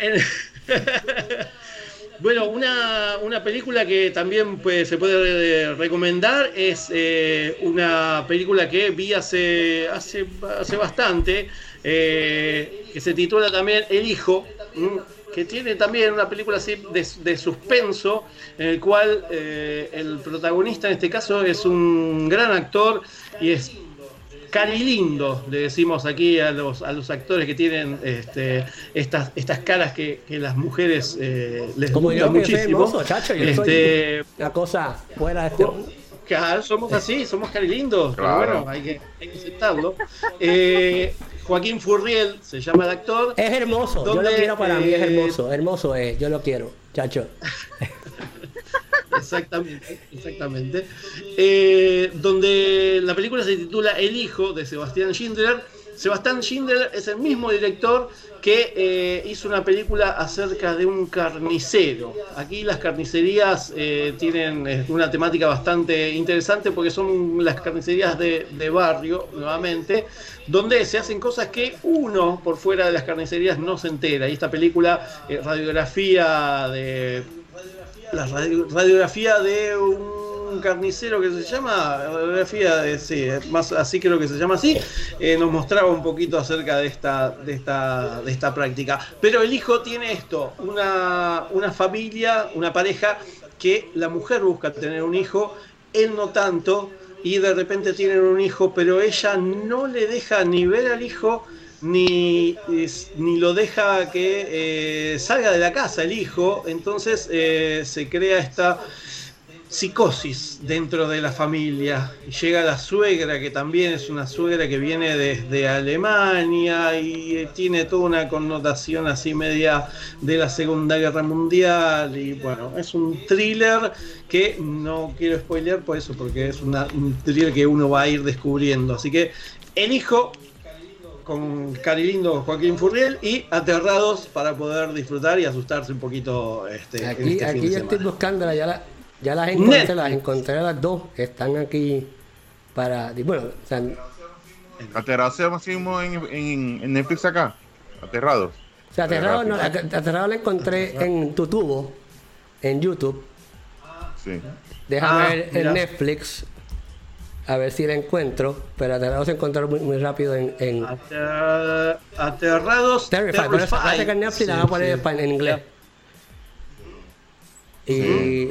En- bueno, una, una película que también pues, se puede eh, recomendar es eh, una película que vi hace, hace, hace bastante, eh, que se titula también El Hijo, mm, que tiene también una película así de, de suspenso, en el cual eh, el protagonista en este caso es un gran actor y es cari lindo, le decimos aquí a los, a los actores que tienen este, estas, estas caras que, que las mujeres eh, les Como gusta yo, que soy muchísimo. hermoso, chacho, yo Este, soy una cosa fuera de este. Claro, somos así, somos cari lindos, pero Claro. bueno, hay que, hay que aceptarlo. Eh, Joaquín Furriel se llama el actor. Es hermoso, yo lo ¿Dónde, quiero para mí, es eh, hermoso, hermoso es, yo lo quiero, chacho. exactamente, exactamente. Eh, donde la película se titula El hijo de Sebastián Schindler. Sebastián Schindler es el mismo director que eh, hizo una película acerca de un carnicero. Aquí las carnicerías eh, tienen eh, una temática bastante interesante porque son las carnicerías de, barrio, nuevamente, donde se hacen cosas que uno por fuera de las carnicerías no se entera. Y esta película, radiografía de... La radiografía de un carnicero que se llama, sí, más así creo que se llama así, eh, nos mostraba un poquito acerca de esta, de esta, de esta práctica. Pero el hijo tiene esto, una, una familia, una pareja que la mujer busca tener un hijo, él no tanto, y de repente tienen un hijo, pero ella no le deja ni ver al hijo, ni, ni lo deja que eh, salga de la casa el hijo, entonces eh, se crea esta psicosis dentro de la familia. Llega la suegra, que también es una suegra que viene desde Alemania y tiene toda una connotación así media de la Segunda Guerra Mundial. Y bueno, es un thriller que no quiero spoilear por eso, porque es una, un thriller que uno va a ir descubriendo. Así que elijo con Carilindo Joaquín Furriel y Aterrados para poder disfrutar y asustarse un poquito este, aquí, este aquí ya estoy buscando la, ya las encontré, las encontré las dos. Están aquí para. Bueno, o sea, Aterrados se en, en, en, Netflix acá. Aterrados. O sea, aterrado, no, aterrado la encontré en tu tubo, en YouTube. Sí. Déjame ah, ver en Netflix. A ver si la encuentro. Pero aterrados se encontró muy, muy rápido en. en... aterrados. Terrified. Pero parece que en Netflix la van a poner en inglés. Y.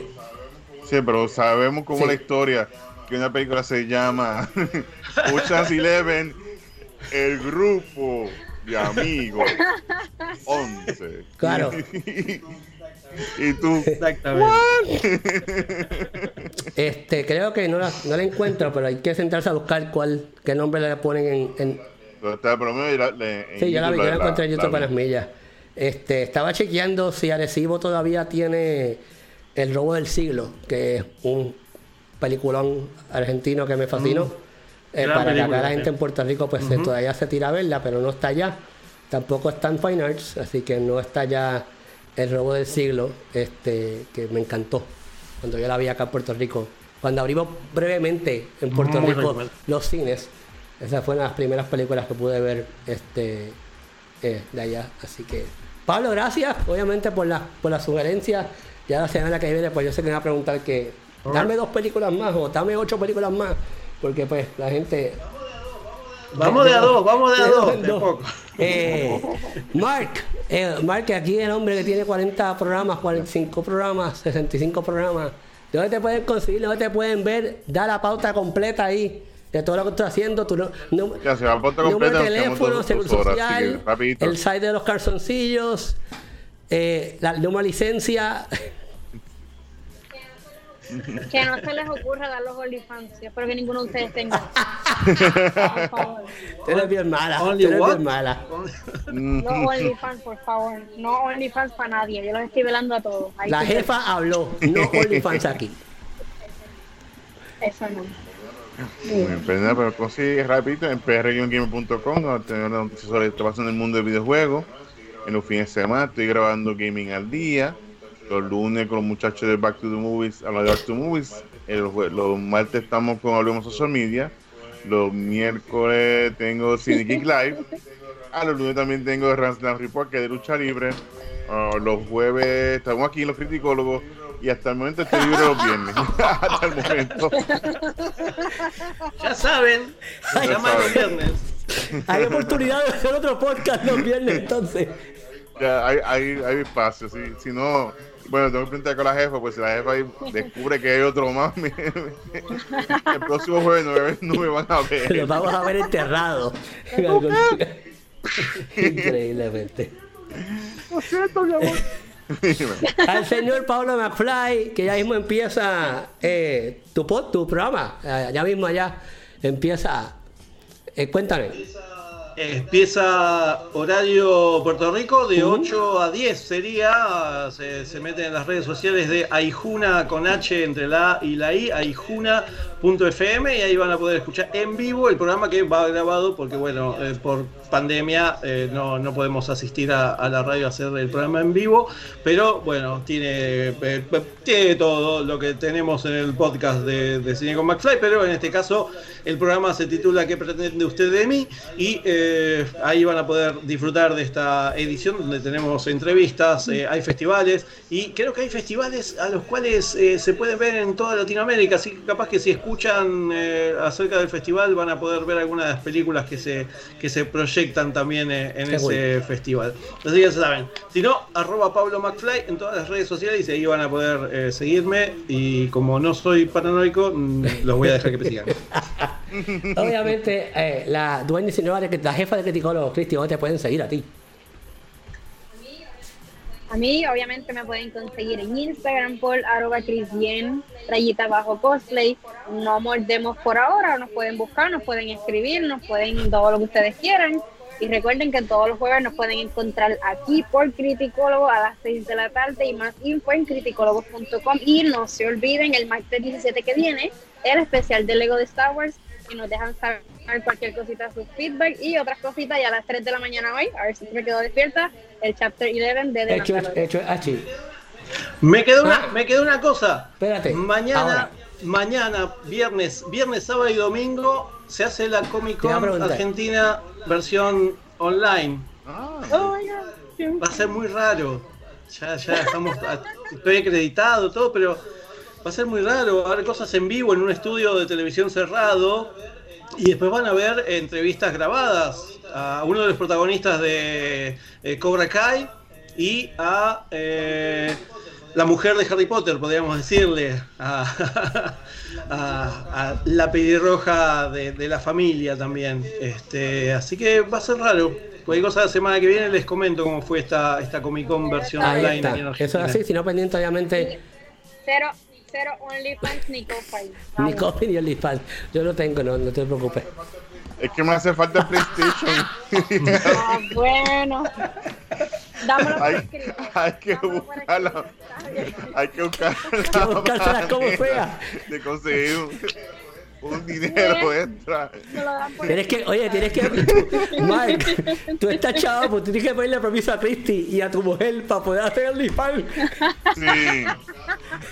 Sí, pero sabemos cómo la historia, que una película se llama Ocean's Eleven, el grupo de amigos 11. Claro. y tú. Exactamente. este, creo que no la, no la encuentro, pero hay que sentarse a buscar cuál, qué nombre le ponen en. en... Está, pero la, sí, yo la vi, yo la encontré en YouTube para las millas. Este, estaba chequeando si Arecibo todavía tiene el robo del siglo, que es un peliculón argentino que me fascinó. Mm. Eh, para que acá la gente en Puerto Rico pues todavía se tira a verla, pero no está allá. Tampoco está en Fine Arts, así que no está ya el robo del siglo, este, que me encantó cuando yo la vi acá en Puerto Rico. Cuando abrimos brevemente en Puerto Rico los cines, esa fue una de las primeras películas que pude ver este, eh, de allá. Así que, Pablo, gracias, obviamente, por la, por la sugerencia ya la semana que viene, pues yo sé que me va a preguntar que dame dos películas más o dame ocho películas más, porque pues la gente... Vamos de, a dos, vamos de a dos. Eh, Mark, eh, Mark, aquí el hombre que tiene 40 programas, 45 programas, 65 programas. ¿Dónde te pueden conseguir? ¿Dónde te pueden ver? Da la pauta completa ahí de todo lo que estoy haciendo. Tu no, ya, se va a número de teléfono, seguro social, el site de los calzoncillos, eh, la número licencia. Que no se les ocurra dar los OnlyFans. Espero que ninguno de ustedes tenga. por favor. Tú eres bien mala. Only eres bien mala. No OnlyFans, por favor. No OnlyFans para nadie. Yo los estoy velando a todos. Ahí la jefa habló. No OnlyFans aquí. Eso no. Bien, pero consigue rápido en prgame.com donde tenemos noticias sobre lo que pasa en el mundo del videojuego. En los fines de semana estoy grabando Gaming al Día los lunes con los muchachos de Back to the Movies, a de Back to the Movies. los martes estamos con Hablemos Social Media. Los miércoles tengo Cine Geek Live. A los lunes también tengo Ransland Report, que es de lucha libre. Ah, los jueves estamos aquí los criticólogos. Y hasta el momento estoy libre los viernes. hasta el momento. Ya saben, se llama los viernes. Hay oportunidad de hacer otro podcast los viernes entonces. Ya, hay, hay, hay espacio, si, si no, bueno, tengo que preguntar con la jefa, pues si la jefa descubre que hay otro más, el próximo jueves no, me van a ver. Los vamos a ver enterrados. Increíblemente. Lo siento, mi amor. Al señor Pablo McFly, que ya mismo empieza eh, tu, tu programa, ya mismo allá empieza. Eh, cuéntame. Empieza horario Puerto Rico de 8 a 10 sería, se, se meten en las redes sociales de Aijuna con H entre la A y la I, aijuna.fm y ahí van a poder escuchar en vivo el programa que va grabado porque bueno, eh, por pandemia eh, no, no podemos asistir a, la radio a hacer el programa en vivo, pero bueno, tiene, eh, tiene todo lo que tenemos en el podcast de, de Cine con McFly, pero en este caso el programa se titula ¿Qué pretende usted de mí? y ahí van a poder disfrutar de esta edición donde tenemos entrevistas, hay festivales y creo que hay festivales a los cuales se pueden ver en toda Latinoamérica, así que capaz que si escuchan eh, acerca del festival van a poder ver algunas de las películas que se, que se proyectan también eh, en ese festival. Así que ya saben, si no, arroba Pablo McFly en todas las redes sociales y ahí van a poder eh, seguirme y como no soy paranoico, mm, los voy a dejar que me sigan. Obviamente, eh, la dueña y de- la jefa de criticólogos, Cristi, ¿dónde te pueden seguir a ti? A mí, obviamente, me pueden conseguir en Instagram por arroba crisbien, rayita bajo cosplay. No mordemos por ahora, nos pueden buscar, nos pueden escribir, nos pueden todo lo que ustedes quieran. Y recuerden que todos los jueves nos pueden encontrar aquí por Criticólogo a las 6 de la tarde y más info en criticólogos.com. Y no se olviden, el martes 17 que viene, el especial de Lego de Star Wars. Y nos dejan saber cualquier cosita, su feedback y otras cositas. Y a las 3 de la mañana hoy, a ver si me quedo despierta, el chapter 11 de The Hecho, hecho, achi. Me quedó una, Ah. me quedó una cosa. Espérate, Mañana, ahora. mañana, viernes, viernes, sábado y domingo se hace la Comic Con. Argentina versión online. Ah, Oh my God. Va a ser muy raro. Ya, ya estamos, estoy acreditado, todo, pero va a ser muy raro. Va a haber cosas en vivo en un estudio de televisión cerrado. Y después van a ver entrevistas grabadas a uno de los protagonistas de eh, Cobra Kai y a eh, la mujer de Harry Potter, podríamos decirle, a, a- a la pelirroja de, de la familia también. Este, así que va a ser raro. Cualquier cosa la semana que viene les comento cómo fue esta, esta Comic Con versión Ahí online está. en Eso así, si no pendiente, obviamente, Cero, cero OnlyFans ni Ko-Fi. ni copy ni OnlyFans. Yo lo tengo, no, no te preocupes. es que me hace falta el PlayStation. Ah, bueno. Dámelo por hay, escrito. hay que Dámelo buscarla. Hay que buscar que buscárselas como sea. De conseguir un, dinero extra. Tienes que, oye, tienes que. Mike, tú estás chavo, pues tú tienes que pedirle permiso a Christy y a tu mujer para poder hacer OnlyFans. Sí.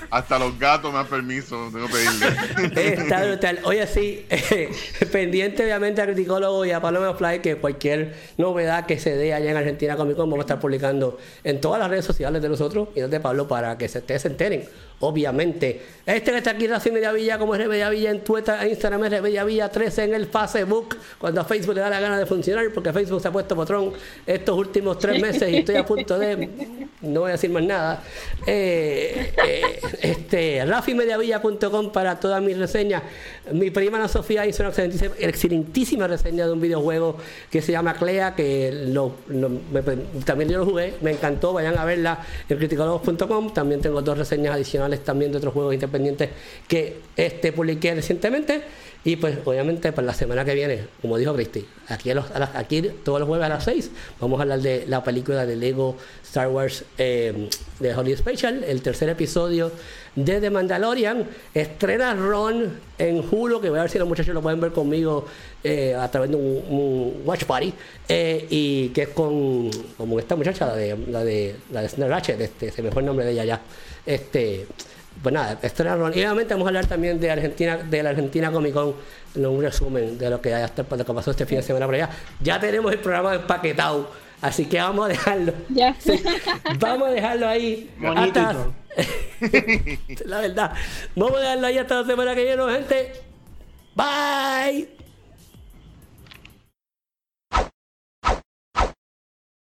Hasta los gatos me dan permiso, tengo que pedirle. Está brutal. Oye, sí, eh, pendiente obviamente a Criticólogo y a Paloma Fly que cualquier novedad que se dé allá en Argentina Comic Con vamos a estar publicando en todas las redes sociales de nosotros y de Pablo para que se, ustedes se enteren. Obviamente, este que está aquí, Rafi Mediavilla, como es Mediavilla en Twitter, en Instagram es Mediavilla 13 en el Facebook, cuando a Facebook le da la gana de funcionar, porque Facebook se ha puesto patrón estos últimos tres meses y estoy a punto de. No voy a decir más nada. Eh, eh, este, rafimediavilla.com para todas mis reseñas. Mi prima Ana Sofía hizo una excelentísima, reseña de un videojuego que se llama Clea, que también yo lo jugué, me encantó, vayan a verla en criticólogos.com. También tengo dos reseñas adicionales también de otros juegos independientes que este publiqué recientemente. Y pues obviamente para la semana que viene, como dijo Cristi, aquí, a los- a aquí todos los jueves a las 6 vamos a hablar de la película de Lego Star Wars eh, de Holiday Special, el tercer episodio de The Mandalorian. Estrena Ron en Hulu, que voy a ver si los muchachos lo pueden ver conmigo eh, a través de un, un watch party. eh, y que es con como esta muchacha, la de la de, la de Ratchet, este, se me fue el nombre de ella ya. Este, pues nada, estrena Ron. Y obviamente vamos a hablar también de Argentina, de la Argentina Comic Con, en un resumen de lo que, de lo que pasó este fin de semana por allá. Ya tenemos el programa empaquetado, así que vamos a dejarlo. Ya. Sí, vamos a dejarlo ahí. Bonito hasta- la verdad. Vamos a dejarlo ahí hasta la semana que viene, gente. Bye.